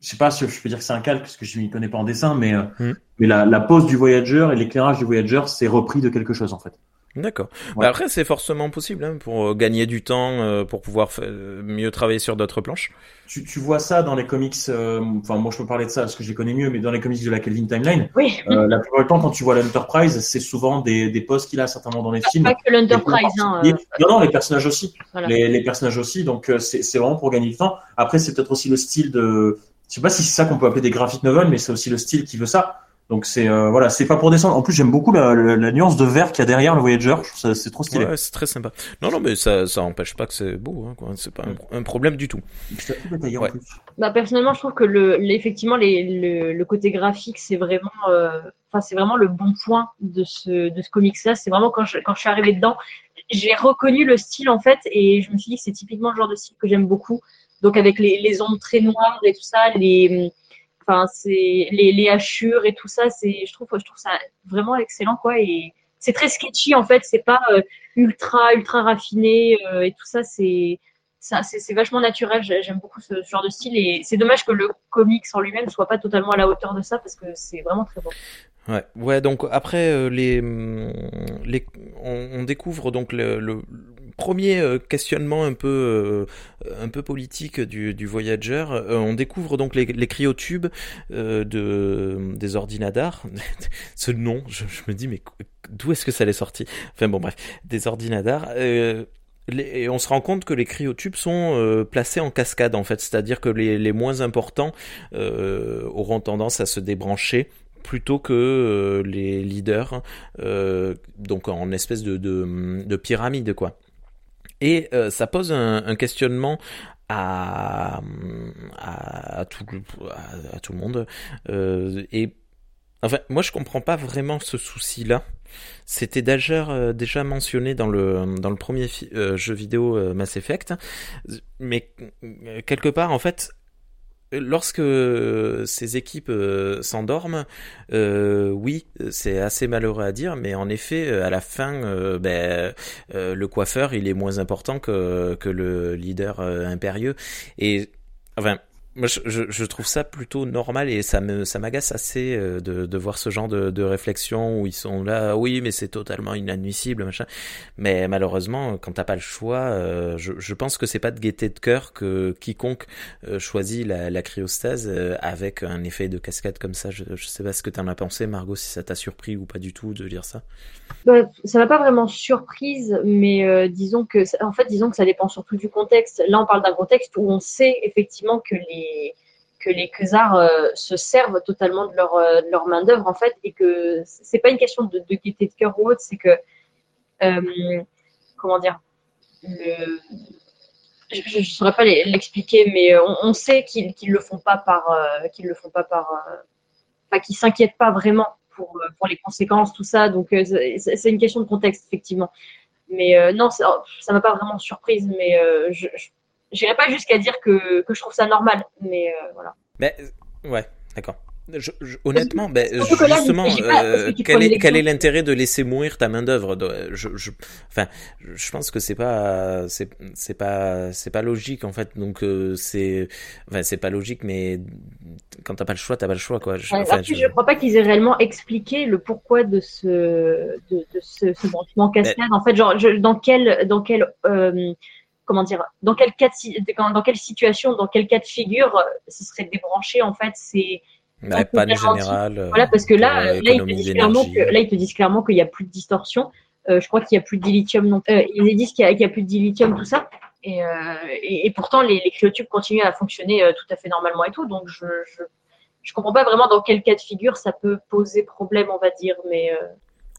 C: je sais pas si je peux dire que c'est un calque parce que je m'y connais pas en dessin, mais, euh, mm. mais la, la pose du Voyager et l'éclairage du Voyager, c'est repris de quelque chose en fait.
A: D'accord. Ouais. après, c'est forcément possible hein, pour euh, gagner du temps, euh, pour pouvoir mieux travailler sur d'autres planches.
C: Tu, tu, vois ça dans les comics. Euh, enfin, moi, je peux parler de ça parce que je les connais mieux, mais dans les comics de la Kelvin Timeline,
B: oui.
C: la plupart du temps, quand tu vois l'Enterprise, c'est souvent des, des postes qu'il a certainement dans les films.
B: Pas que l'Enterprise. Hein,
C: non, non, les personnages aussi. Voilà. Les, les, personnages aussi. Donc, c'est vraiment pour gagner du temps. Après, c'est peut-être aussi le style de. Je sais pas si c'est ça qu'on peut appeler des graphic novels, mais c'est aussi le style qui veut ça. Donc c'est euh, voilà, c'est pas pour descendre. En plus, j'aime beaucoup la, la, la, nuance de vert qu'il y a derrière le Voyager. C'est trop stylé.
A: Ouais, c'est très sympa. Non, non, mais ça, ça empêche pas que c'est beau. Hein, quoi. C'est pas un, un, problème du tout.
B: Ouais. En plus. Bah personnellement, je trouve que le, effectivement, les, le, le, côté graphique, c'est vraiment, euh, enfin, c'est vraiment le bon point de ce de ce comics-là. C'est vraiment quand je quand je suis arrivée dedans, j'ai reconnu le style en fait, et je me suis dit que c'est typiquement le genre de style que j'aime beaucoup. Donc avec les, les ondes très noires et tout ça, les Enfin, c'est les, hachures et tout ça, c'est, je trouve, je trouve ça vraiment excellent, quoi. Et c'est très sketchy en fait. C'est pas euh, ultra, ultra raffiné euh, et tout ça. C'est, c'est vachement naturel. J'aime beaucoup ce, genre de style et c'est dommage que le comics en lui-même soit pas totalement à la hauteur de ça parce que c'est vraiment très beau.
A: Ouais, ouais. Donc après euh, les, les, on, découvre donc le premier euh, questionnement un peu euh, un peu politique du, du Voyager, euh, on découvre donc les, cryotubes de des ordinateurs. Ce nom, je, me dis mais d'où est-ce que ça allait sorti? Enfin bon bref, des ordinateurs. et on se rend compte que les cryotubes sont placés en cascade en fait, c'est-à-dire que les, les moins importants auront tendance à se débrancher plutôt que les leaders, donc en espèce de, de pyramide quoi. Et euh, ça pose un, questionnement à, tout, le monde. Euh, et enfin, moi, je comprends pas vraiment ce souci-là. C'était déjà, euh, déjà mentionné dans le, dans le premier jeu vidéo Mass Effect, mais quelque part, en fait, lorsque ces équipes euh, s'endorment, euh, oui, c'est assez malheureux à dire, mais en effet, euh, à la fin, euh, ben, euh, le coiffeur, il est moins important que, que le leader impérieux. Et enfin, moi, je, je, trouve ça plutôt normal et ça me ça m'agace assez euh, de, de voir ce genre de, de réflexion où ils sont là, oui, mais c'est totalement inadmissible, machin. Mais malheureusement, quand t'as pas le choix, euh, je, je, pense que c'est pas de gaieté de cœur que quiconque euh, choisit la, la cryostase avec un effet de cascade comme ça. Je, je sais pas ce que t'en as pensé, Margot, si ça t'a surpris ou pas du tout de lire ça.
B: Bah, ça m'a pas vraiment surprise, mais disons que en fait, disons que ça dépend surtout du contexte. Là, on parle d'un contexte où on sait effectivement que les que Khazars se servent totalement de leur, leur main d'œuvre en fait et que c'est pas une question de, de gaieté de cœur ou autre, c'est que comment dire je ne saurais pas l'expliquer, mais on, sait qu'ils ne le font pas par, qu'ils le font pas par, enfin, qu'ils s'inquiètent pas vraiment pour, pour les conséquences, tout ça. Donc c'est une question de contexte effectivement. Mais non, ça ne m'a pas vraiment surprise, mais je n'irai pas jusqu'à dire que, que, je trouve ça normal, mais voilà.
A: Mais ouais, d'accord honnêtement, ben, justement, euh, quel, est, quel est l'intérêt de laisser mourir ta main d'œuvre je, je, Enfin, je pense que c'est pas, c'est pas, c'est pas logique en fait. Donc euh, c'est, enfin, c'est pas logique, mais quand t'as pas le choix, t'as pas le choix quoi.
B: Je, je... crois pas qu'ils aient réellement expliqué le pourquoi de ce, de, de ce, ce branchement cascade. Ben en fait, genre, dans quel, dans quel euh, comment dire, dans quel cas, de, dans quelle situation, dans quel cas de figure, ce serait débranché en fait. C'est
A: bah, pas général.
B: Euh, voilà, parce que là, là, ils te disent clairement que, là, ils te disent clairement qu'il n'y a plus de distorsion. Euh, je crois qu'il n'y a plus de dilithium non euh, ils disent qu'il n'y a, plus de dilithium, tout ça. Et, euh, et, et pourtant, les, les, cryotubes continuent à fonctionner euh, tout à fait normalement et tout. Donc, je, je, je comprends pas vraiment dans quel cas de figure ça peut poser problème, on va dire. Mais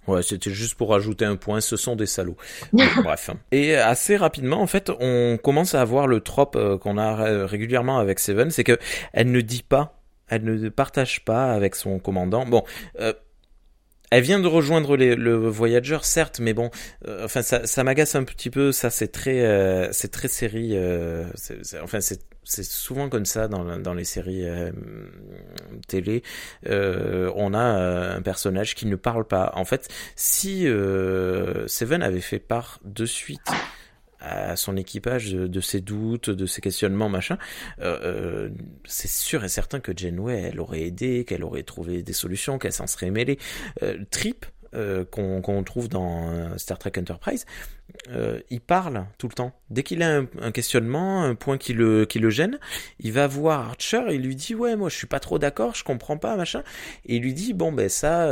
A: Ouais, c'était juste pour ajouter un point, ce sont des salauds. bref. Et assez rapidement, en fait, on commence à avoir le trope qu'on a régulièrement avec Seven, c'est que elle ne dit pas elle ne partage pas avec son commandant. Bon, euh, elle vient de rejoindre le Voyager, certes, mais bon, euh, enfin, ça, m'agace un petit peu. Ça, c'est très, euh, c'est très série. enfin, c'est c'est souvent comme ça dans, dans les séries télé. on a un personnage qui ne parle pas. En fait, si Seven avait fait part de suite à son équipage de, ses doutes, de ses questionnements, machin, euh, euh, c'est sûr et certain que Janeway, elle aurait aidé, qu'elle aurait trouvé des solutions, qu'elle s'en serait mêlée. Euh, Trip, euh, qu'on trouve dans Star Trek Enterprise, il parle tout le temps. Dès qu'il a un, questionnement, un point qui le, qui le gêne, il va voir Archer il lui dit ouais moi je suis pas trop d'accord, je comprends pas machin. Et il lui dit bon ben ça,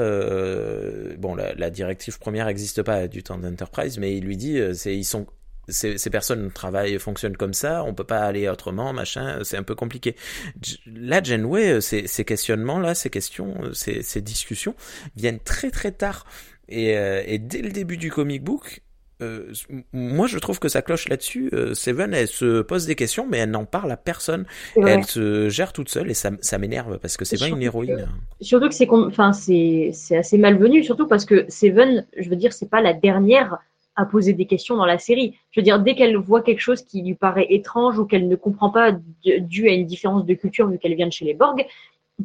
A: bon la, la, directive première n'existe pas du temps d'Enterprise, mais il lui dit c'est ils sont ces, ces, personnes travaillent, fonctionnent comme ça, on peut pas aller autrement, machin, c'est un peu compliqué. Là, Genway, euh, ces, ces questionnements-là, ces questions, euh, ces, ces, discussions viennent très très tard. Et, euh, et dès le début du comic book, euh, moi, je trouve que ça cloche là-dessus. Seven, elle se pose des questions, mais elle n'en parle à personne. Elle se gère toute seule et ça, ça m'énerve parce que c'est pas une héroïne.
B: surtout que c'est, enfin, c'est, c'est assez malvenu, surtout parce que Seven, je veux dire, c'est pas la dernière à poser des questions dans la série. Je veux dire, dès qu'elle voit quelque chose qui lui paraît étrange ou qu'elle ne comprend pas dû à une différence de culture vu qu'elle vient de chez les Borg,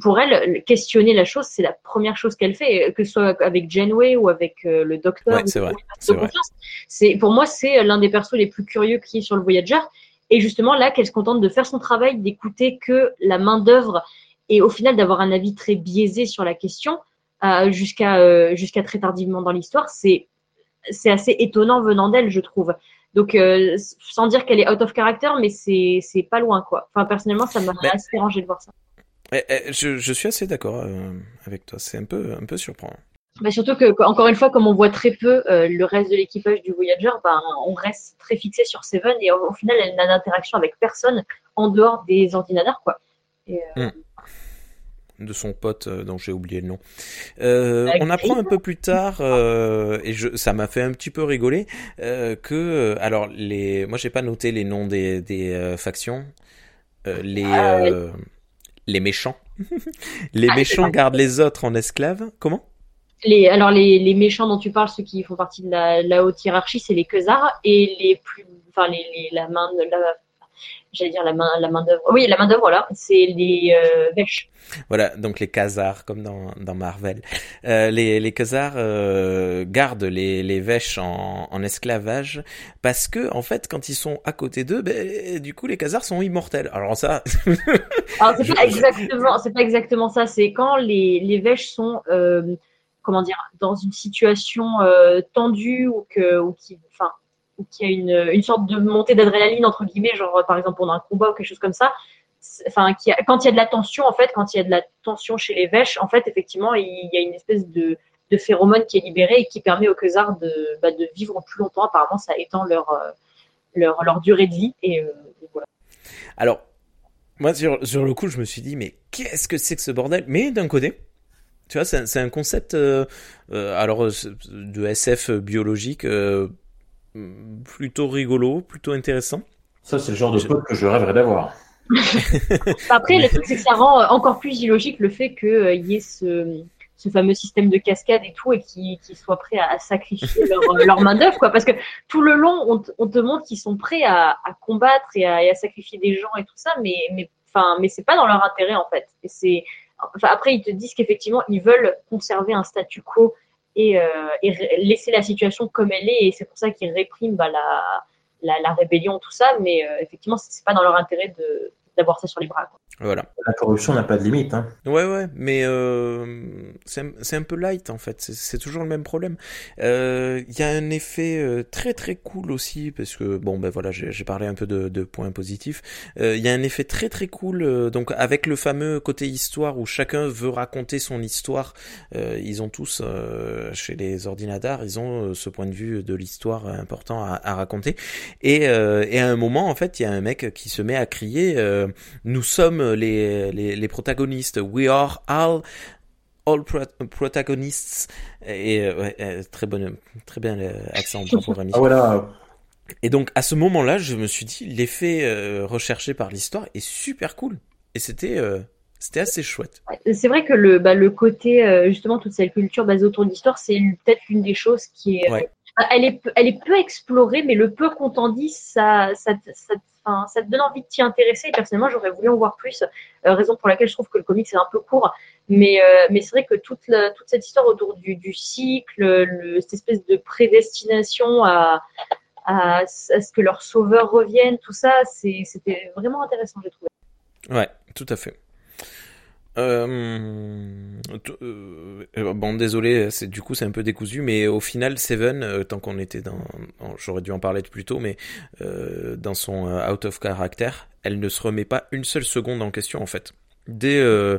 B: pour elle, questionner la chose, c'est la première chose qu'elle fait, que ce soit avec Janeway ou avec euh, le docteur.
A: c'est vrai.
B: C'est pour moi, c'est l'un des persos les plus curieux qui est sur le Voyager. Et justement, là, qu'elle se contente de faire son travail, d'écouter que la main d'œuvre et au final d'avoir un avis très biaisé sur la question euh, jusqu'à euh, jusqu'à très tardivement dans l'histoire, c'est c'est assez étonnant venant d'elle, je trouve. Donc, euh, sans dire qu'elle est out of character, mais c'est pas loin, quoi. Enfin, personnellement, ça m'a assez dérangé de voir ça.
A: Eh, eh, je, je, suis assez d'accord euh, avec toi. C'est un peu, un peu surprenant.
B: Bah surtout que, encore une fois, comme on voit très peu euh, le reste de l'équipage du Voyager, bah, on reste très fixé sur Seven et au, final, elle n'a d'interaction avec personne en dehors des ordinateurs, quoi. Et,
A: hmm de son pote euh, dont j'ai oublié le nom. Euh, on apprend un peu plus tard euh, et je, ça m'a fait un petit peu rigoler euh, que alors les moi j'ai pas noté les noms des, des factions. Les ah, les méchants. Les ah, méchants gardent les autres en esclaves. Comment?
B: Les, alors les, les, méchants dont tu parles, ceux qui font partie de la, la haute hiérarchie, c'est les Khazars et les plus, enfin les, les la main, la, j'allais dire la main, la main d'œuvre. Oui, la main d'œuvre, voilà, c'est les euh, Vèches.
A: Voilà, donc les Khazars, comme dans, dans Marvel. Euh, les les Khazars euh, gardent les, les en, en esclavage parce que, en fait, quand ils sont à côté d'eux, ben, du coup, les Khazars sont immortels. Alors ça...
B: Alors, c'est pas exactement, c'est pas exactement ça. C'est quand les, les sont... Euh, comment dire, dans une situation tendue ou que, ou qui, enfin, qu'il y a une, une sorte de montée d'adrénaline entre guillemets, genre par exemple pendant un combat ou quelque chose comme ça. Enfin, a, quand il y a de la tension, en fait, quand il y a de la tension chez les vèches, en fait, effectivement, il y a une espèce de, de phéromone qui est libérée et qui permet aux Khazars de, bah, de vivre plus longtemps. Apparemment, ça étend leur, euh, leur, leur durée de vie. Et, euh.
A: Alors, Moi, sur, sur le coup, je me suis dit, mais qu'est-ce que c'est que ce bordel? Mais d'un côté, tu vois, c'est un, concept, euh, euh, alors, de SF biologique plutôt rigolo, plutôt intéressant.
C: Ça, c'est le genre de spot que je rêverais d'avoir.
B: Après, le truc, c'est que ça rend encore plus illogique le fait qu'il y ait ce ce fameux système de cascade et tout, et qui, qui soient prêts à, sacrifier leur, euh, leur main-d'œuvre, quoi. Parce que tout le long, on, on te montre qu'ils sont prêts à, à combattre et à, à, sacrifier des gens et tout ça, mais, mais, enfin, mais c'est pas dans leur intérêt, en fait. Et c'est, enfin, après, ils te disent qu'effectivement, ils veulent conserver un statu quo et, euh, laisser la situation comme elle est, et c'est pour ça qu'ils répriment bah, la, rébellion, tout ça, mais euh, effectivement, c'est pas dans leur intérêt d'avoir ça sur les bras.
A: Voilà.
C: La corruption n'a pas de limite. Hein.
A: Ouais, ouais, mais euh, c'est un peu light en fait. C'est toujours le même problème. Il euh, y a un effet euh, très très cool aussi parce que bon ben voilà, j'ai parlé un peu de, de points positifs. Il euh, y a un effet très très cool donc avec le fameux côté histoire où chacun veut raconter son histoire. ils ont tous chez les ordinateurs, ils ont ce point de vue de l'histoire important à, à, raconter. Et, et à un moment en fait, il y a un mec qui se met à crier "Nous sommes les, les, protagonistes. We are all all protagonists. Et euh, très bon très bien l'accent
C: ah, voilà.
A: Et donc à ce moment-là je me suis dit l'effet euh, recherché par l'histoire est super cool. Et c'était euh, c'était assez chouette.
B: C'est vrai que le, bah, le côté, justement, toute cette culture basée autour de l'histoire, c'est peut-être l'une des choses qui est, elle est, elle est peu explorée, mais le peu qu'on t'en dit, ça, te donne envie de t'y intéresser. personnellement, j'aurais voulu en voir plus, euh, raison pour laquelle je trouve que le comic c'est un peu court. Mais, euh, mais c'est vrai que toute, cette histoire autour du, cycle, le, cette espèce de prédestination à, à, à, ce que leur sauveur revienne, tout ça, c'était vraiment intéressant, j'ai trouvé.
A: Ouais, tout à fait. Euh, euh, bon, désolé, c'est du coup c'est un peu décousu, mais au final, Seven, euh, tant qu'on était dans, j'aurais dû en parler plus tôt, mais euh, dans son out of character, elle ne se remet pas une seule seconde en question en fait. Dès, euh,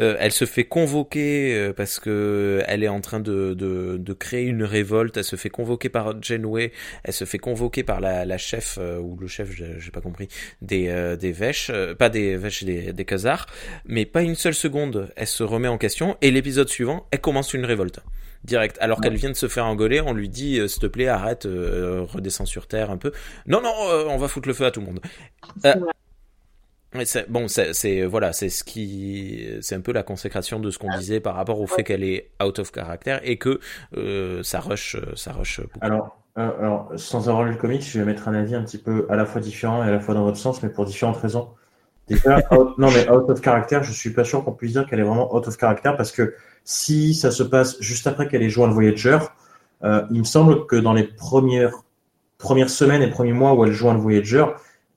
A: euh, elle se fait convoquer euh, parce que elle est en train de, de, de, créer une révolte. Elle se fait convoquer par Janeway. Elle se fait convoquer par la, la chef ou le chef, j'ai pas compris, des des Vèches, pas des Vèches, des des Khazars. Mais pas une seule seconde, elle se remet en question. Et l'épisode suivant, elle commence une révolte direct. Alors qu'elle vient de se faire engueuler, on lui dit s'il te plaît arrête, redescends sur terre un peu. Non non, on va foutre le feu à tout le monde bon, c'est voilà, c'est ce qui, c'est un peu la consécration de ce qu'on disait par rapport au fait qu'elle est out of character et que euh, ça rush, ça rush beaucoup.
C: Alors, euh, alors, sans avoir lu le comic, je vais mettre un avis un petit peu à la fois différent et à la fois dans votre sens, mais pour différentes raisons. Déjà, non mais out of character, je suis pas sûr qu'on puisse dire qu'elle est vraiment out of character parce que si ça se passe juste après qu'elle ait joué le Voyager, euh, il me semble que dans les premières premières semaines et premiers mois où elle joue le Voyager,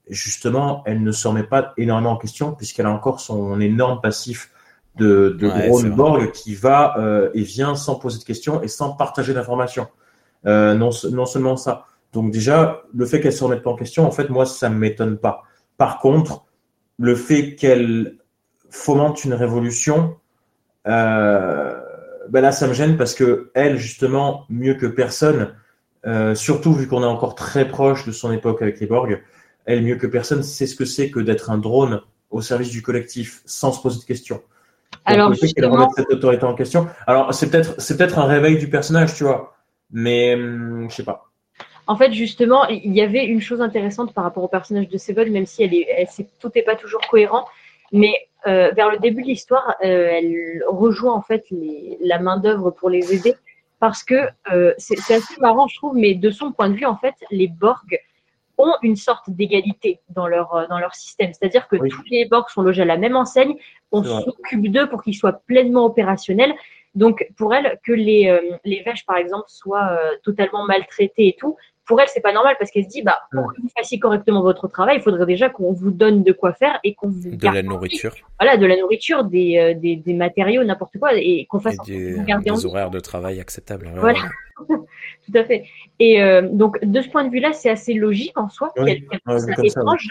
C: justement, elle ne se remet pas énormément en question puisqu'elle a encore son énorme passif de, de ouais, Borg qui va euh, et vient sans poser de questions et sans partager d'informations. Euh, non, non seulement ça. Donc déjà, le fait qu'elle se remette pas en question, en fait, moi, ça ne m'étonne pas. Par contre, le fait qu'elle fomente une révolution, euh, ben là, ça me gêne parce que elle, justement, mieux que personne, surtout vu qu'on est encore très proche de son époque avec les Borg, elle, mieux que personne, sait ce que c'est que d'être un drone au service du collectif sans se poser de questions.
B: Alors, le fait
C: qu'elle remette cette autorité en question. Alors, c'est peut-être, c'est peut-être un réveil du personnage, tu vois. Mais, hum, je sais pas.
B: En fait, justement, il y avait une chose intéressante par rapport au personnage de Seven, même si elle est, elle, tout n'est pas toujours cohérent. Mais euh, vers le début de l'histoire, euh, elle rejoint en fait les, la main d'œuvre pour les aider, parce que euh, c'est assez marrant, je trouve. Mais de son point de vue, en fait, les Borg ont une sorte d'égalité dans leur, euh, dans leur système. C'est-à-dire que tous les Borg sont logés à la même enseigne, on s'occupe d'eux pour qu'ils soient pleinement opérationnels. Donc, pour elle, que les, euh, les vaches, par exemple, soient euh, totalement maltraitées et tout, pour elle, c'est pas normal parce qu'elle se dit, bah, pour que vous fassiez correctement votre travail, il faudrait déjà qu'on vous donne de quoi faire et qu'on vous
A: de la nourriture.
B: Voilà, de la nourriture, des, euh, des, des matériaux, n'importe quoi, et qu'on fasse
A: et des, des horaires de travail acceptables.
B: Voilà, tout à fait. Et euh, donc, de ce point de vue-là, c'est assez logique en soi.
C: Oui.
B: Étrange.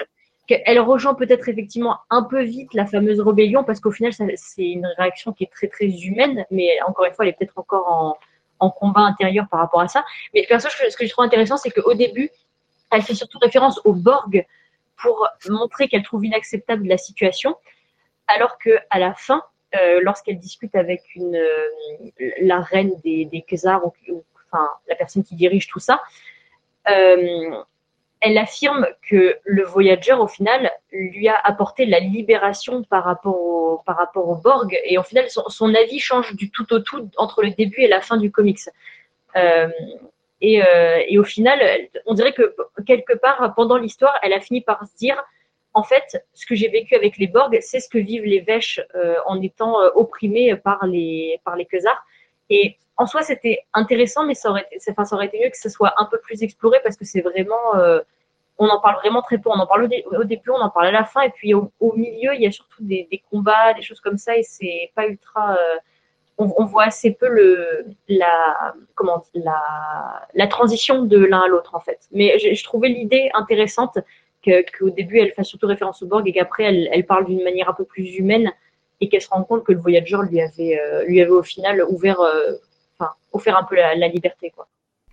B: qu'elle rejoint peut-être effectivement un peu vite la fameuse rébellion parce qu'au final, c'est une réaction qui est très très humaine, mais encore une fois, elle est peut-être encore en en combat intérieur par rapport à ça. Mais perso, ce que je trouve intéressant, c'est qu'au début, elle fait surtout référence au Borg pour montrer qu'elle trouve inacceptable la situation, alors que la fin, euh, lorsqu'elle discute avec euh, la reine des, des ou, enfin la personne qui dirige tout ça, euh, elle affirme que le Voyager, au final, lui a apporté la libération par rapport au, par rapport au Borg. Et au final, son, avis change du tout au tout entre le début et la fin du comics. et, et, au final, on dirait que quelque part, pendant l'histoire, elle a fini par se dire en fait, ce que j'ai vécu avec les Borg, c'est ce que vivent les Vèches euh, en étant euh, opprimés par les, par les Et en soi, c'était intéressant, mais ça aurait, été, ça aurait été mieux que ce soit un peu plus exploré parce que c'est vraiment. Euh, on en parle vraiment très peu. On en parle au, début, on en parle à la fin, et puis au, milieu, il y a surtout des, combats, des choses comme ça, et c'est pas ultra. on, voit assez peu le, la, comment, la, transition de l'un à l'autre, en fait. Mais je trouvais l'idée intéressante qu'au début elle fasse surtout référence au Borg et qu'après elle, parle d'une manière un peu plus humaine et qu'elle se rend compte que le Voyager lui avait, euh, lui avait au final ouvert, euh, enfin, offert un peu la, liberté, quoi.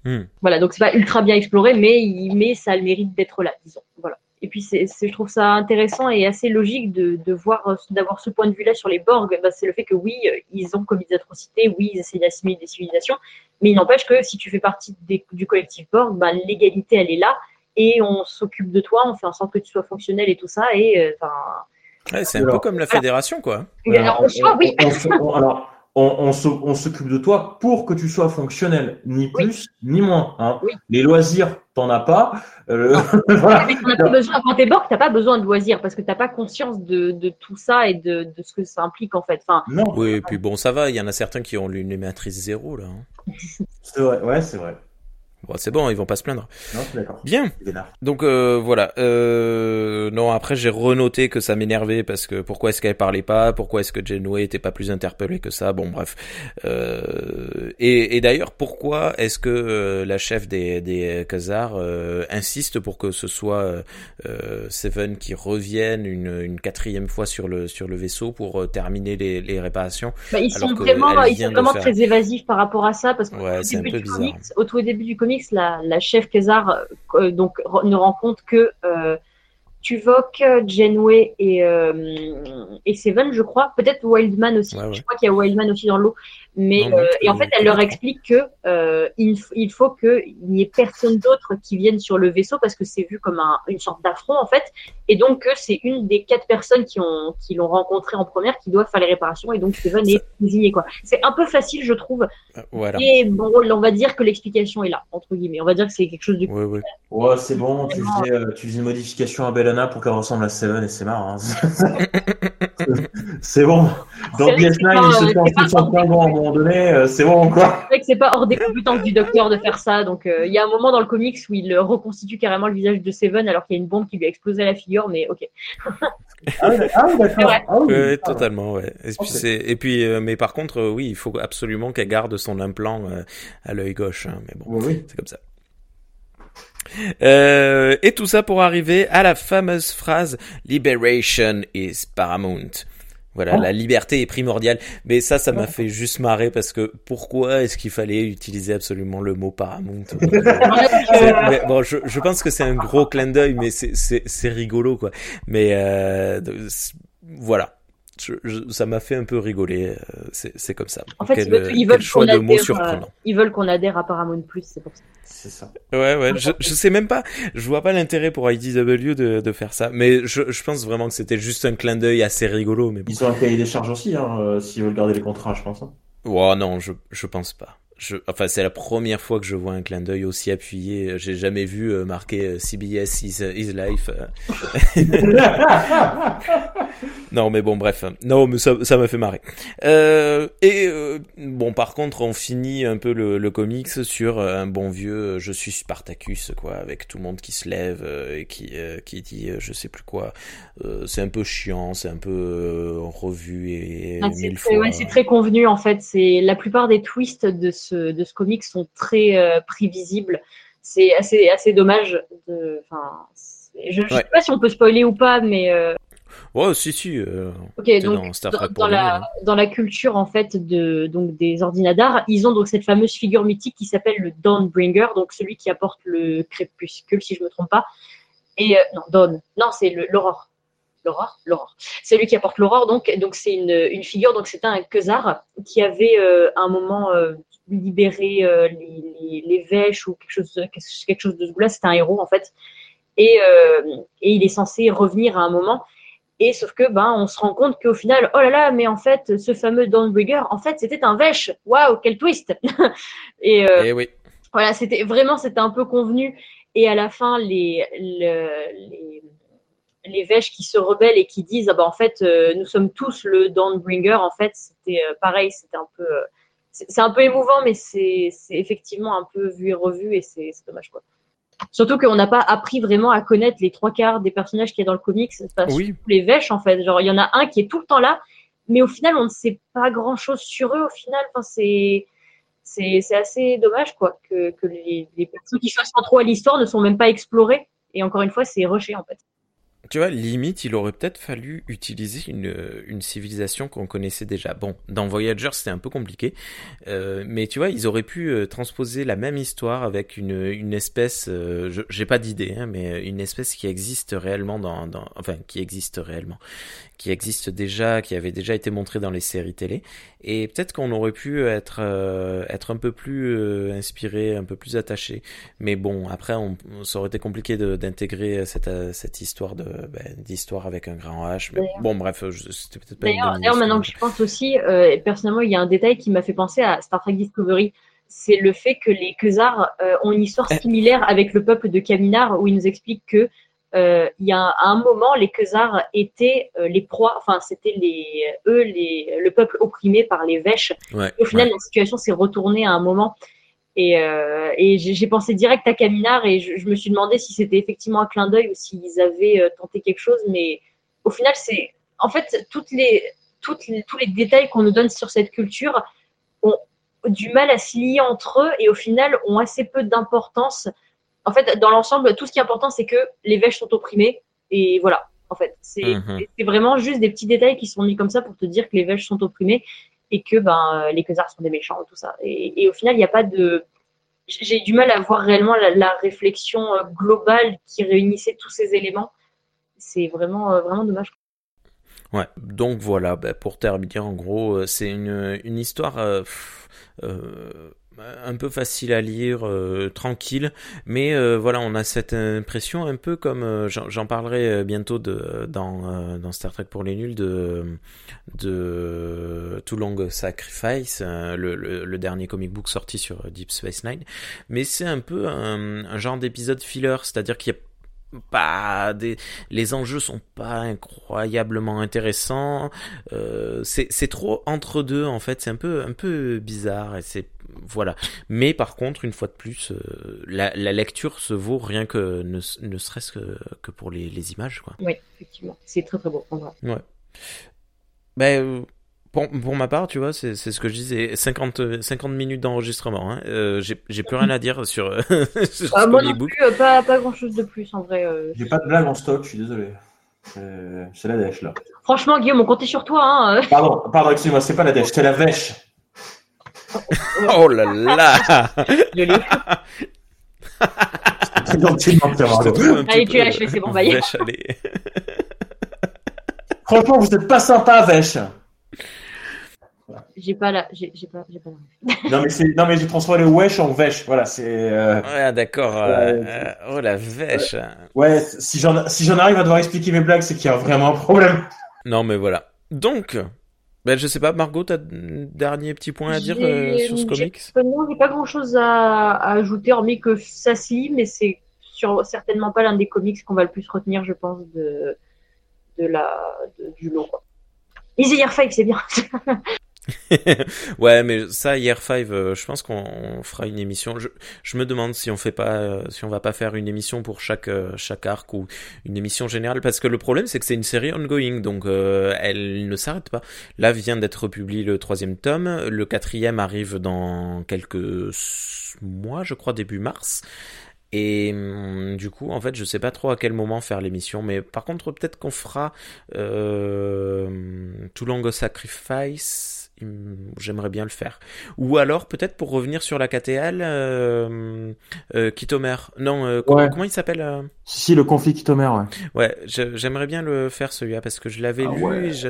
B: Hmm. Voilà, donc c'est pas ultra bien exploré, mais, mais ça a le mérite d'être là, disons. Voilà. Et puis c'est, je trouve ça intéressant et assez logique de, de voir, d'avoir ce point de vue-là sur les Borg. Bah, c'est le fait que oui, ils ont commis des atrocités, oui, ils essaient d'assimiler des civilisations, mais il n'empêche que si tu fais partie du collectif Borg, bah, l'égalité elle est là et on s'occupe de toi, on fait en sorte que tu sois fonctionnel et tout ça. Et euh,
A: enfin. c'est un peu comme la fédération, quoi.
C: Alors, on, s'occupe de toi pour que tu sois fonctionnel, ni plus ni moins. Hein. Les loisirs, t'en as pas.
B: Euh, voilà. pas besoin, quand t'es tu t'as pas besoin de loisirs parce que t'as pas conscience de, tout ça et de, ce que ça implique en fait. Enfin,
A: non. Oui, et puis bon, ça va. Il y en a certains qui ont une matrice zéro là. Hein.
C: c'est vrai, ouais, c'est vrai.
A: Bon, c'est bon, ils vont pas se plaindre.
C: Non, d'accord.
A: Bien. Donc euh, voilà. Euh, non, après j'ai renoté que ça m'énervait parce que pourquoi est-ce qu'elle parlait pas? Pourquoi est-ce que Janeway était pas plus interpellée que ça? Bon, bref. Euh, et, et d'ailleurs, pourquoi est-ce que euh, la chef des des Khazars euh, insiste pour que ce soit euh, Seven qui revienne une, une quatrième fois sur le sur le vaisseau pour terminer les, les réparations?
B: Bah, Ils sont vraiment ils sont vraiment très évasifs par rapport à ça parce que ouais, c'est un peu bizarre. au tout début du comics la, chef Kézar euh, donc ne rend compte que euh, Tuvok, Janeway et, euh, et Seven, je crois. Peut-être Wildman aussi. Je crois qu'il y a Wildman aussi dans l'eau. Mais euh, et en fait, elle leur explique que euh, il, il, faut qu'il n'y ait personne d'autre qui vienne sur le vaisseau parce que c'est vu comme un, une sorte d'affront en fait. Et donc c'est une des quatre personnes qui ont qui l'ont rencontré en première qui doit faire les réparations et donc Seven est désigné quoi. C'est un peu facile, je trouve. Voilà. Et bon, on va dire que l'explication est là entre guillemets. On va dire que c'est quelque chose de.
C: Ouais, ouais. ouais c'est bon. Tu faisais, tu faisais une modification à Pour qu'elle ressemble à Seven et c'est marrant. Hein. c'est bon. Dans DS9, il se fait en à un moment donné, euh, c'est bon quoi.
B: C'est que c'est pas hors des compétences du docteur de faire ça. Donc euh, il y a un moment dans le comics où il reconstitue carrément le visage de Seven alors qu'il y a une bombe qui lui a explosé la figure, mais ok.
C: ah, oui, ah d'accord. Ah
A: oui, totalement, ouais. Et puis, et puis euh, mais par contre, oui, il faut absolument qu'elle garde son implant à l'œil gauche. Hein, mais bon, c'est comme ça. Euh, et tout ça pour arriver à la fameuse phrase Liberation is paramount. Voilà, oh. la liberté est primordiale. Mais ça, ça m'a fait juste marrer parce que pourquoi est-ce qu'il fallait utiliser absolument le mot paramount? Bon, je, je, pense que c'est un gros clin d'œil, mais c'est rigolo quoi. Mais euh, voilà. Je, ça m'a fait un peu rigoler. Euh, c'est comme ça.
B: En fait, ils veulent, choix de mots surprenant. ils veulent qu'on adhère à Paramount Plus, c'est pour ça.
C: C'est ça.
A: Ouais, ouais. Je, je sais même pas. Je vois pas l'intérêt pour IDW de, de faire ça. Mais je, je pense vraiment que c'était juste un clin d'œil assez rigolo. Mais
C: Ils ont un cahier des charges aussi, hein, euh, s'ils veulent garder les contrats, je pense. Hein.
A: Oh non, je, je pense pas. Je, enfin, c'est la première fois que je vois un clin d'œil aussi appuyé. J'ai jamais vu euh, marqué euh, CBS is, is life. non, mais bon, bref. Non, mais ça, ça m'a fait marrer. Euh, et bon, par contre, on finit un peu le, le comics sur un bon vieux "Je suis Spartacus", quoi, avec tout le monde qui se lève et qui qui dit je sais plus quoi. c'est un peu chiant, c'est un peu revu et
B: ah. Ouais, c'est très convenu en fait. C'est la plupart des twists de ce de ce comic sont très euh, prévisibles. C'est assez, assez dommage. De, je ne sais pas si on peut spoiler ou pas, mais. Euh...
A: Ouais, si, si. Euh,
B: ok, donc dans, la, hein. dans la culture en fait de donc des ordinateurs, ils ont donc cette fameuse figure mythique qui s'appelle le Dawnbringer, donc celui qui apporte le crépuscule, si je me trompe pas. Et non, Dawn. Non, c'est l'aurore. L'aurore, l'aurore. C'est lui qui apporte l'aurore, donc donc c'est une, une figure. Donc c'était un Khazar qui avait un moment libéré les, les, les, Vèches ou quelque chose quelque chose de ce goût-là. C'était un héros en fait. Et, et il est censé revenir à un moment. Et sauf que ben on se rend compte qu'au final, oh là là, mais en fait, ce fameux Dawnbreaker, en fait, c'était un Vèche. Waouh, quel twist
A: Et, euh, eh oui.
B: Voilà, c'était vraiment, c'était un peu convenu. Et à la fin, les, les, les Vèches qui se rebellent et qui disent, ah ben en fait, euh, nous sommes tous le Dawnbringer. En fait, c'était euh, pareil, c'était un peu, c'est un peu émouvant, mais c'est effectivement un peu vu et revu et c'est dommage quoi. Surtout qu'on n'a pas appris vraiment à connaître les trois quarts des personnages qu'il y a dans le comics. oui. Les vêches, en fait. Genre, il y en a un qui est tout le temps là, mais au final, on ne sait pas grand chose sur eux. Au final, enfin, c'est. C'est assez dommage, quoi, que, que les, les personnes qui cherchent trop à l'histoire ne sont même pas explorées. Et encore une fois, c'est rushé, en fait.
A: Tu vois, limite, il aurait peut-être fallu utiliser une, une civilisation qu'on connaissait déjà. Bon, dans Voyager, c'était un peu compliqué, euh, mais tu vois, ils auraient pu euh, transposer la même histoire avec une, une espèce, euh, j'ai pas d'idée, hein, mais une espèce qui existe réellement dans, dans, enfin, qui existe réellement, qui existe déjà, qui avait déjà été montré dans les séries télé. Et peut-être qu'on aurait pu être, euh, être un peu plus euh, inspiré, un peu plus attaché. Mais bon, après, ça aurait été compliqué d'intégrer cette, euh, cette histoire de, ben, d'histoire avec un grand H. Mais bon, bref, c'était peut-être pas
B: D'ailleurs, d'ailleurs maintenant que je pense aussi, euh, personnellement, il y a un détail qui m'a fait penser à Star Trek Discovery c'est le fait que les Khazars ont une histoire similaire avec le peuple de Kaminar, où ils nous expliquent que euh, il y a un, un, moment, les Khazars étaient euh, les proies, enfin c'était les eux les le peuple opprimé par les Vèches.
A: et
B: au final, la situation s'est retournée à un moment. Et, euh, et j'ai pensé direct à Caminar et je, je me suis demandé si c'était effectivement un clin d'œil ou s'ils avaient euh, tenté quelque chose. Mais au final, c'est en fait toutes les, toutes les, tous les détails qu'on nous donne sur cette culture ont du mal à se lier entre eux et au final ont assez peu d'importance en fait, dans l'ensemble, tout ce qui est important, c'est que les vêches sont opprimées. Et voilà, en fait. C'est vraiment juste des petits détails qui sont mis comme ça pour te dire que les vêches sont opprimées et que ben, les Khazars sont des méchants, tout ça. Et, au final, il n'y a pas de. J'ai du mal à voir réellement la, réflexion euh, globale qui réunissait tous ces éléments. C'est vraiment, euh, vraiment dommage.
A: Ouais, donc voilà, bah, pour terminer, en gros, euh, c'est une, une histoire euh, un peu facile à lire, euh, tranquille, mais euh, voilà, on a cette impression un peu comme euh, j'en parlerai bientôt de, dans, dans Star Trek pour les nuls de de Too Long Sacrifice, le, dernier comic book sorti sur Deep Space Nine, mais c'est un peu un, un genre d'épisode filler, c'est-à-dire qu'il y a pas des les enjeux sont pas incroyablement intéressants. Euh, c'est trop entre deux en fait. C'est un peu un peu bizarre et c'est voilà mais par contre une fois de plus euh, la, la, lecture se vaut rien que ne, ne serait-ce que, que pour les, les images quoi
B: oui effectivement c'est très très beau
A: ouais ben pour, pour, ma part, tu vois, c'est ce que je disais, 50, 50 minutes d'enregistrement. Hein. Euh, J'ai plus rien à dire sur,
B: sur ah, moi non plus, euh, pas, pas grand chose de plus en vrai. Euh.
C: J'ai pas de blague en stock, je suis désolé. C'est la dèche là.
B: Franchement, Guillaume, on comptait sur toi. Hein.
C: Euh. Pardon, pardon excuse-moi, c'est pas la dèche, c'est la vèche.
A: oh là là
B: Je l'ai. Allez, tu lâches, c'est bon, bye.
C: Franchement, vous êtes pas sympa, vèche.
B: J'ai pas la, j'ai pas, j'ai pas
C: non mais c'est, non mais j'ai transformé le wesh en vèche. Voilà, c'est. Euh...
A: Ouais, d'accord. Euh, euh, oh la vèche.
C: Ouais, si j'en, si j'en arrive à devoir expliquer mes blagues, c'est qu'il y a vraiment un problème.
A: Non mais voilà. Donc, ben je sais pas, Margot, t'as un dernier petit point à dire euh, sur ce comics?
B: Non, j'ai pas grand chose à, à, ajouter, hormis que ça s'y, mais c'est sur, certainement pas l'un des comics qu'on va le plus retenir, je pense, de, de la, du lot. Easy Year 5, c'est bien.
A: ouais, mais ça, Year 5, euh, je pense qu'on fera une émission. Je, me demande si on fait pas, euh, si on va pas faire une émission pour chaque euh, chaque arc ou une émission générale, parce que le problème c'est que c'est une série ongoing, donc elle ne s'arrête pas. Là vient d'être publié le troisième tome, le quatrième arrive dans quelques mois, je crois début mars. Et hum, du coup, en fait, je sais pas trop à quel moment faire l'émission, mais par contre, peut-être qu'on fera euh, Too Long Sacrifice j'aimerais bien le faire. Ou alors peut-être pour revenir sur la KTL, euh, euh, Kitomer. Non, euh, comment,
C: Ouais.
A: comment il s'appelle euh
C: Si, le conflit Kitomer, ouais.
A: J'aimerais bien le faire celui-là parce que je l'avais
C: Ah
A: lu
C: ouais.
A: et je,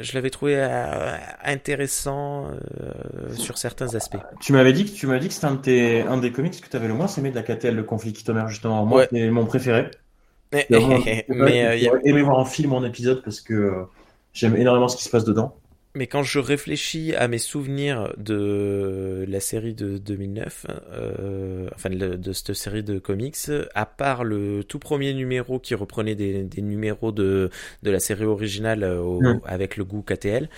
A: je l'avais trouvé euh, intéressant euh, sur certains aspects.
C: Tu m'avais dit que tu m'avais dit que c'était un, de tes- un des comics que tu avais le moins aimé de la KTL, le conflit Kitomer, justement. Moi,
A: Ouais.
C: c'est mon préféré. Vraiment-
A: mais, euh,
C: aimé voir en film en épisode parce que euh, j'aime énormément ce qui se passe dedans.
A: Mais quand je réfléchis à mes souvenirs de la série de 2009, euh, enfin de, de cette série de comics, à part le tout premier numéro qui reprenait des, des numéros de, de la série originale euh, au- avec le goût KTL,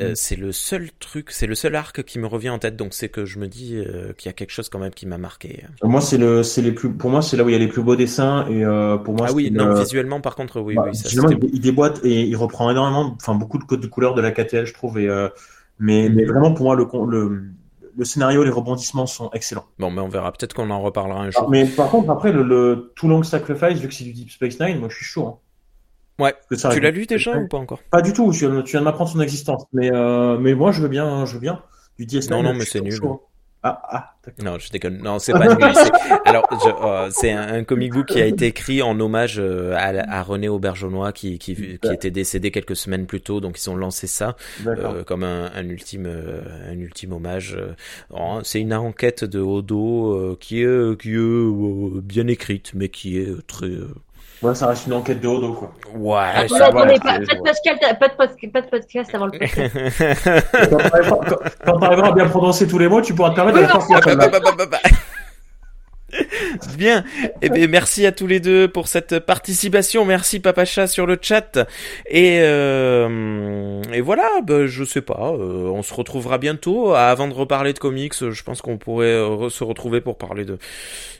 A: euh, c'est le seul truc, c'est le seul arc qui me revient en tête. Donc c'est que je me dis euh, qu'il y a quelque chose quand même qui m'a marqué.
C: Moi, c'est le, c'est les plus, pour moi, c'est là où il y a les plus beaux dessins et pour moi,
A: ah oui, non,
C: le-
A: visuellement par contre, oui,
C: bah,
A: oui, ça
C: il, il déboîte et il reprend énormément, enfin beaucoup de codes de couleurs de la KTL, je trouve. Et, euh, mais,
A: Mhm.
C: mais vraiment, pour moi, le, con- le, le scénario, les rebondissements sont excellents.
A: Bon, mais on verra. Peut-être qu'on en reparlera un
C: Ah,
A: jour.
C: mais par contre, après, le, le Too Long Sacrifice, vu que c'est du Deep Space Nine, moi, je suis chaud. hein.
A: Ouais.
C: Ça
A: Tu l'as lu déjà ou pas encore?
C: Pas du tout. Tu viens, tu viens de m'apprendre son existence. Mais, euh, mais moi, je veux bien, je veux bien. Du DS9.
A: Non, non, mais c'est nul.
C: chaud. Ah, ah.
A: Non, je déconne. Non, c'est pas nul. Alors, euh, c'est un, un comic book qui a été écrit en hommage euh, à, à René Auberjonois qui, qui, qui était décédé quelques semaines plus tôt, donc ils ont lancé ça euh, comme un, un ultime, euh, un ultime hommage. euh. Oh, c'est une enquête de Odo euh, qui est, qui est euh, bien écrite, mais qui est très.
C: Ouais, ça reste une enquête de Odo, quoi.
A: Ouais,
B: Attendez,
A: ça va,
B: attendez,
A: c'est-
B: pas, pas de podcast, pas de podcast, pas de podcast avant le podcast.
C: Quand t'arriveras- quand- quand t'arriveras à bien prononcer tous les mots, tu pourras te permettre de la faire
A: Ah, bah, bah,
C: celle-là.
A: bah, bah, bah. Bien. Eh bien, merci à tous les deux pour cette participation. Merci Papacha sur le chat. Et euh, et voilà. bah, je sais pas. euh, on se retrouvera bientôt. Avant de reparler de comics, je pense qu'on pourrait euh, re- se retrouver pour parler de,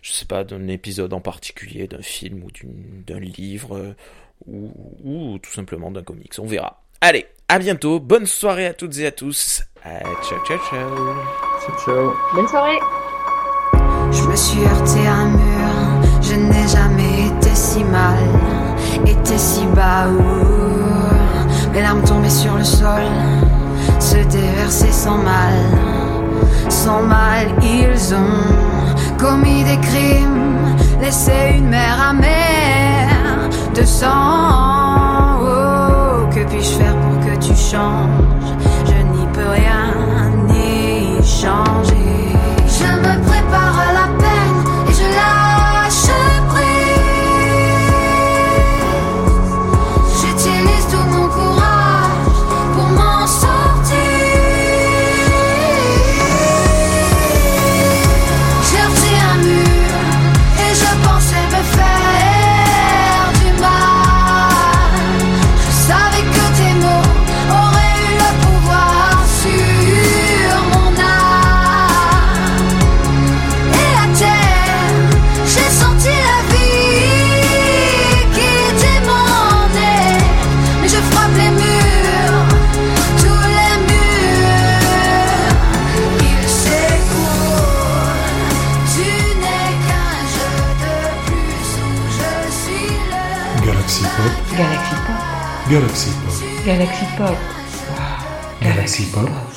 A: je sais pas, d'un épisode en particulier, d'un film ou d'un livre euh, ou, ou tout simplement d'un comics. On verra. Allez, à bientôt. Bonne soirée à toutes et à tous. Ah, ciao, ciao, ciao.
C: Ciao.
B: Bonne soirée.
E: Je me suis heurté à un mur, je n'ai jamais été si mal, été si bas. Mes larmes tombaient sur le sol, se déversaient sans mal, sans mal. Ils ont commis des crimes, laissé une mer amère de sang. Oh, que puis-je faire pour que tu changes? Je n'y peux rien ni changer.
F: Galaxy Pop,
G: Galaxy Pop,
F: Galaxy Pop,
G: Galaxy Pop,
E: Je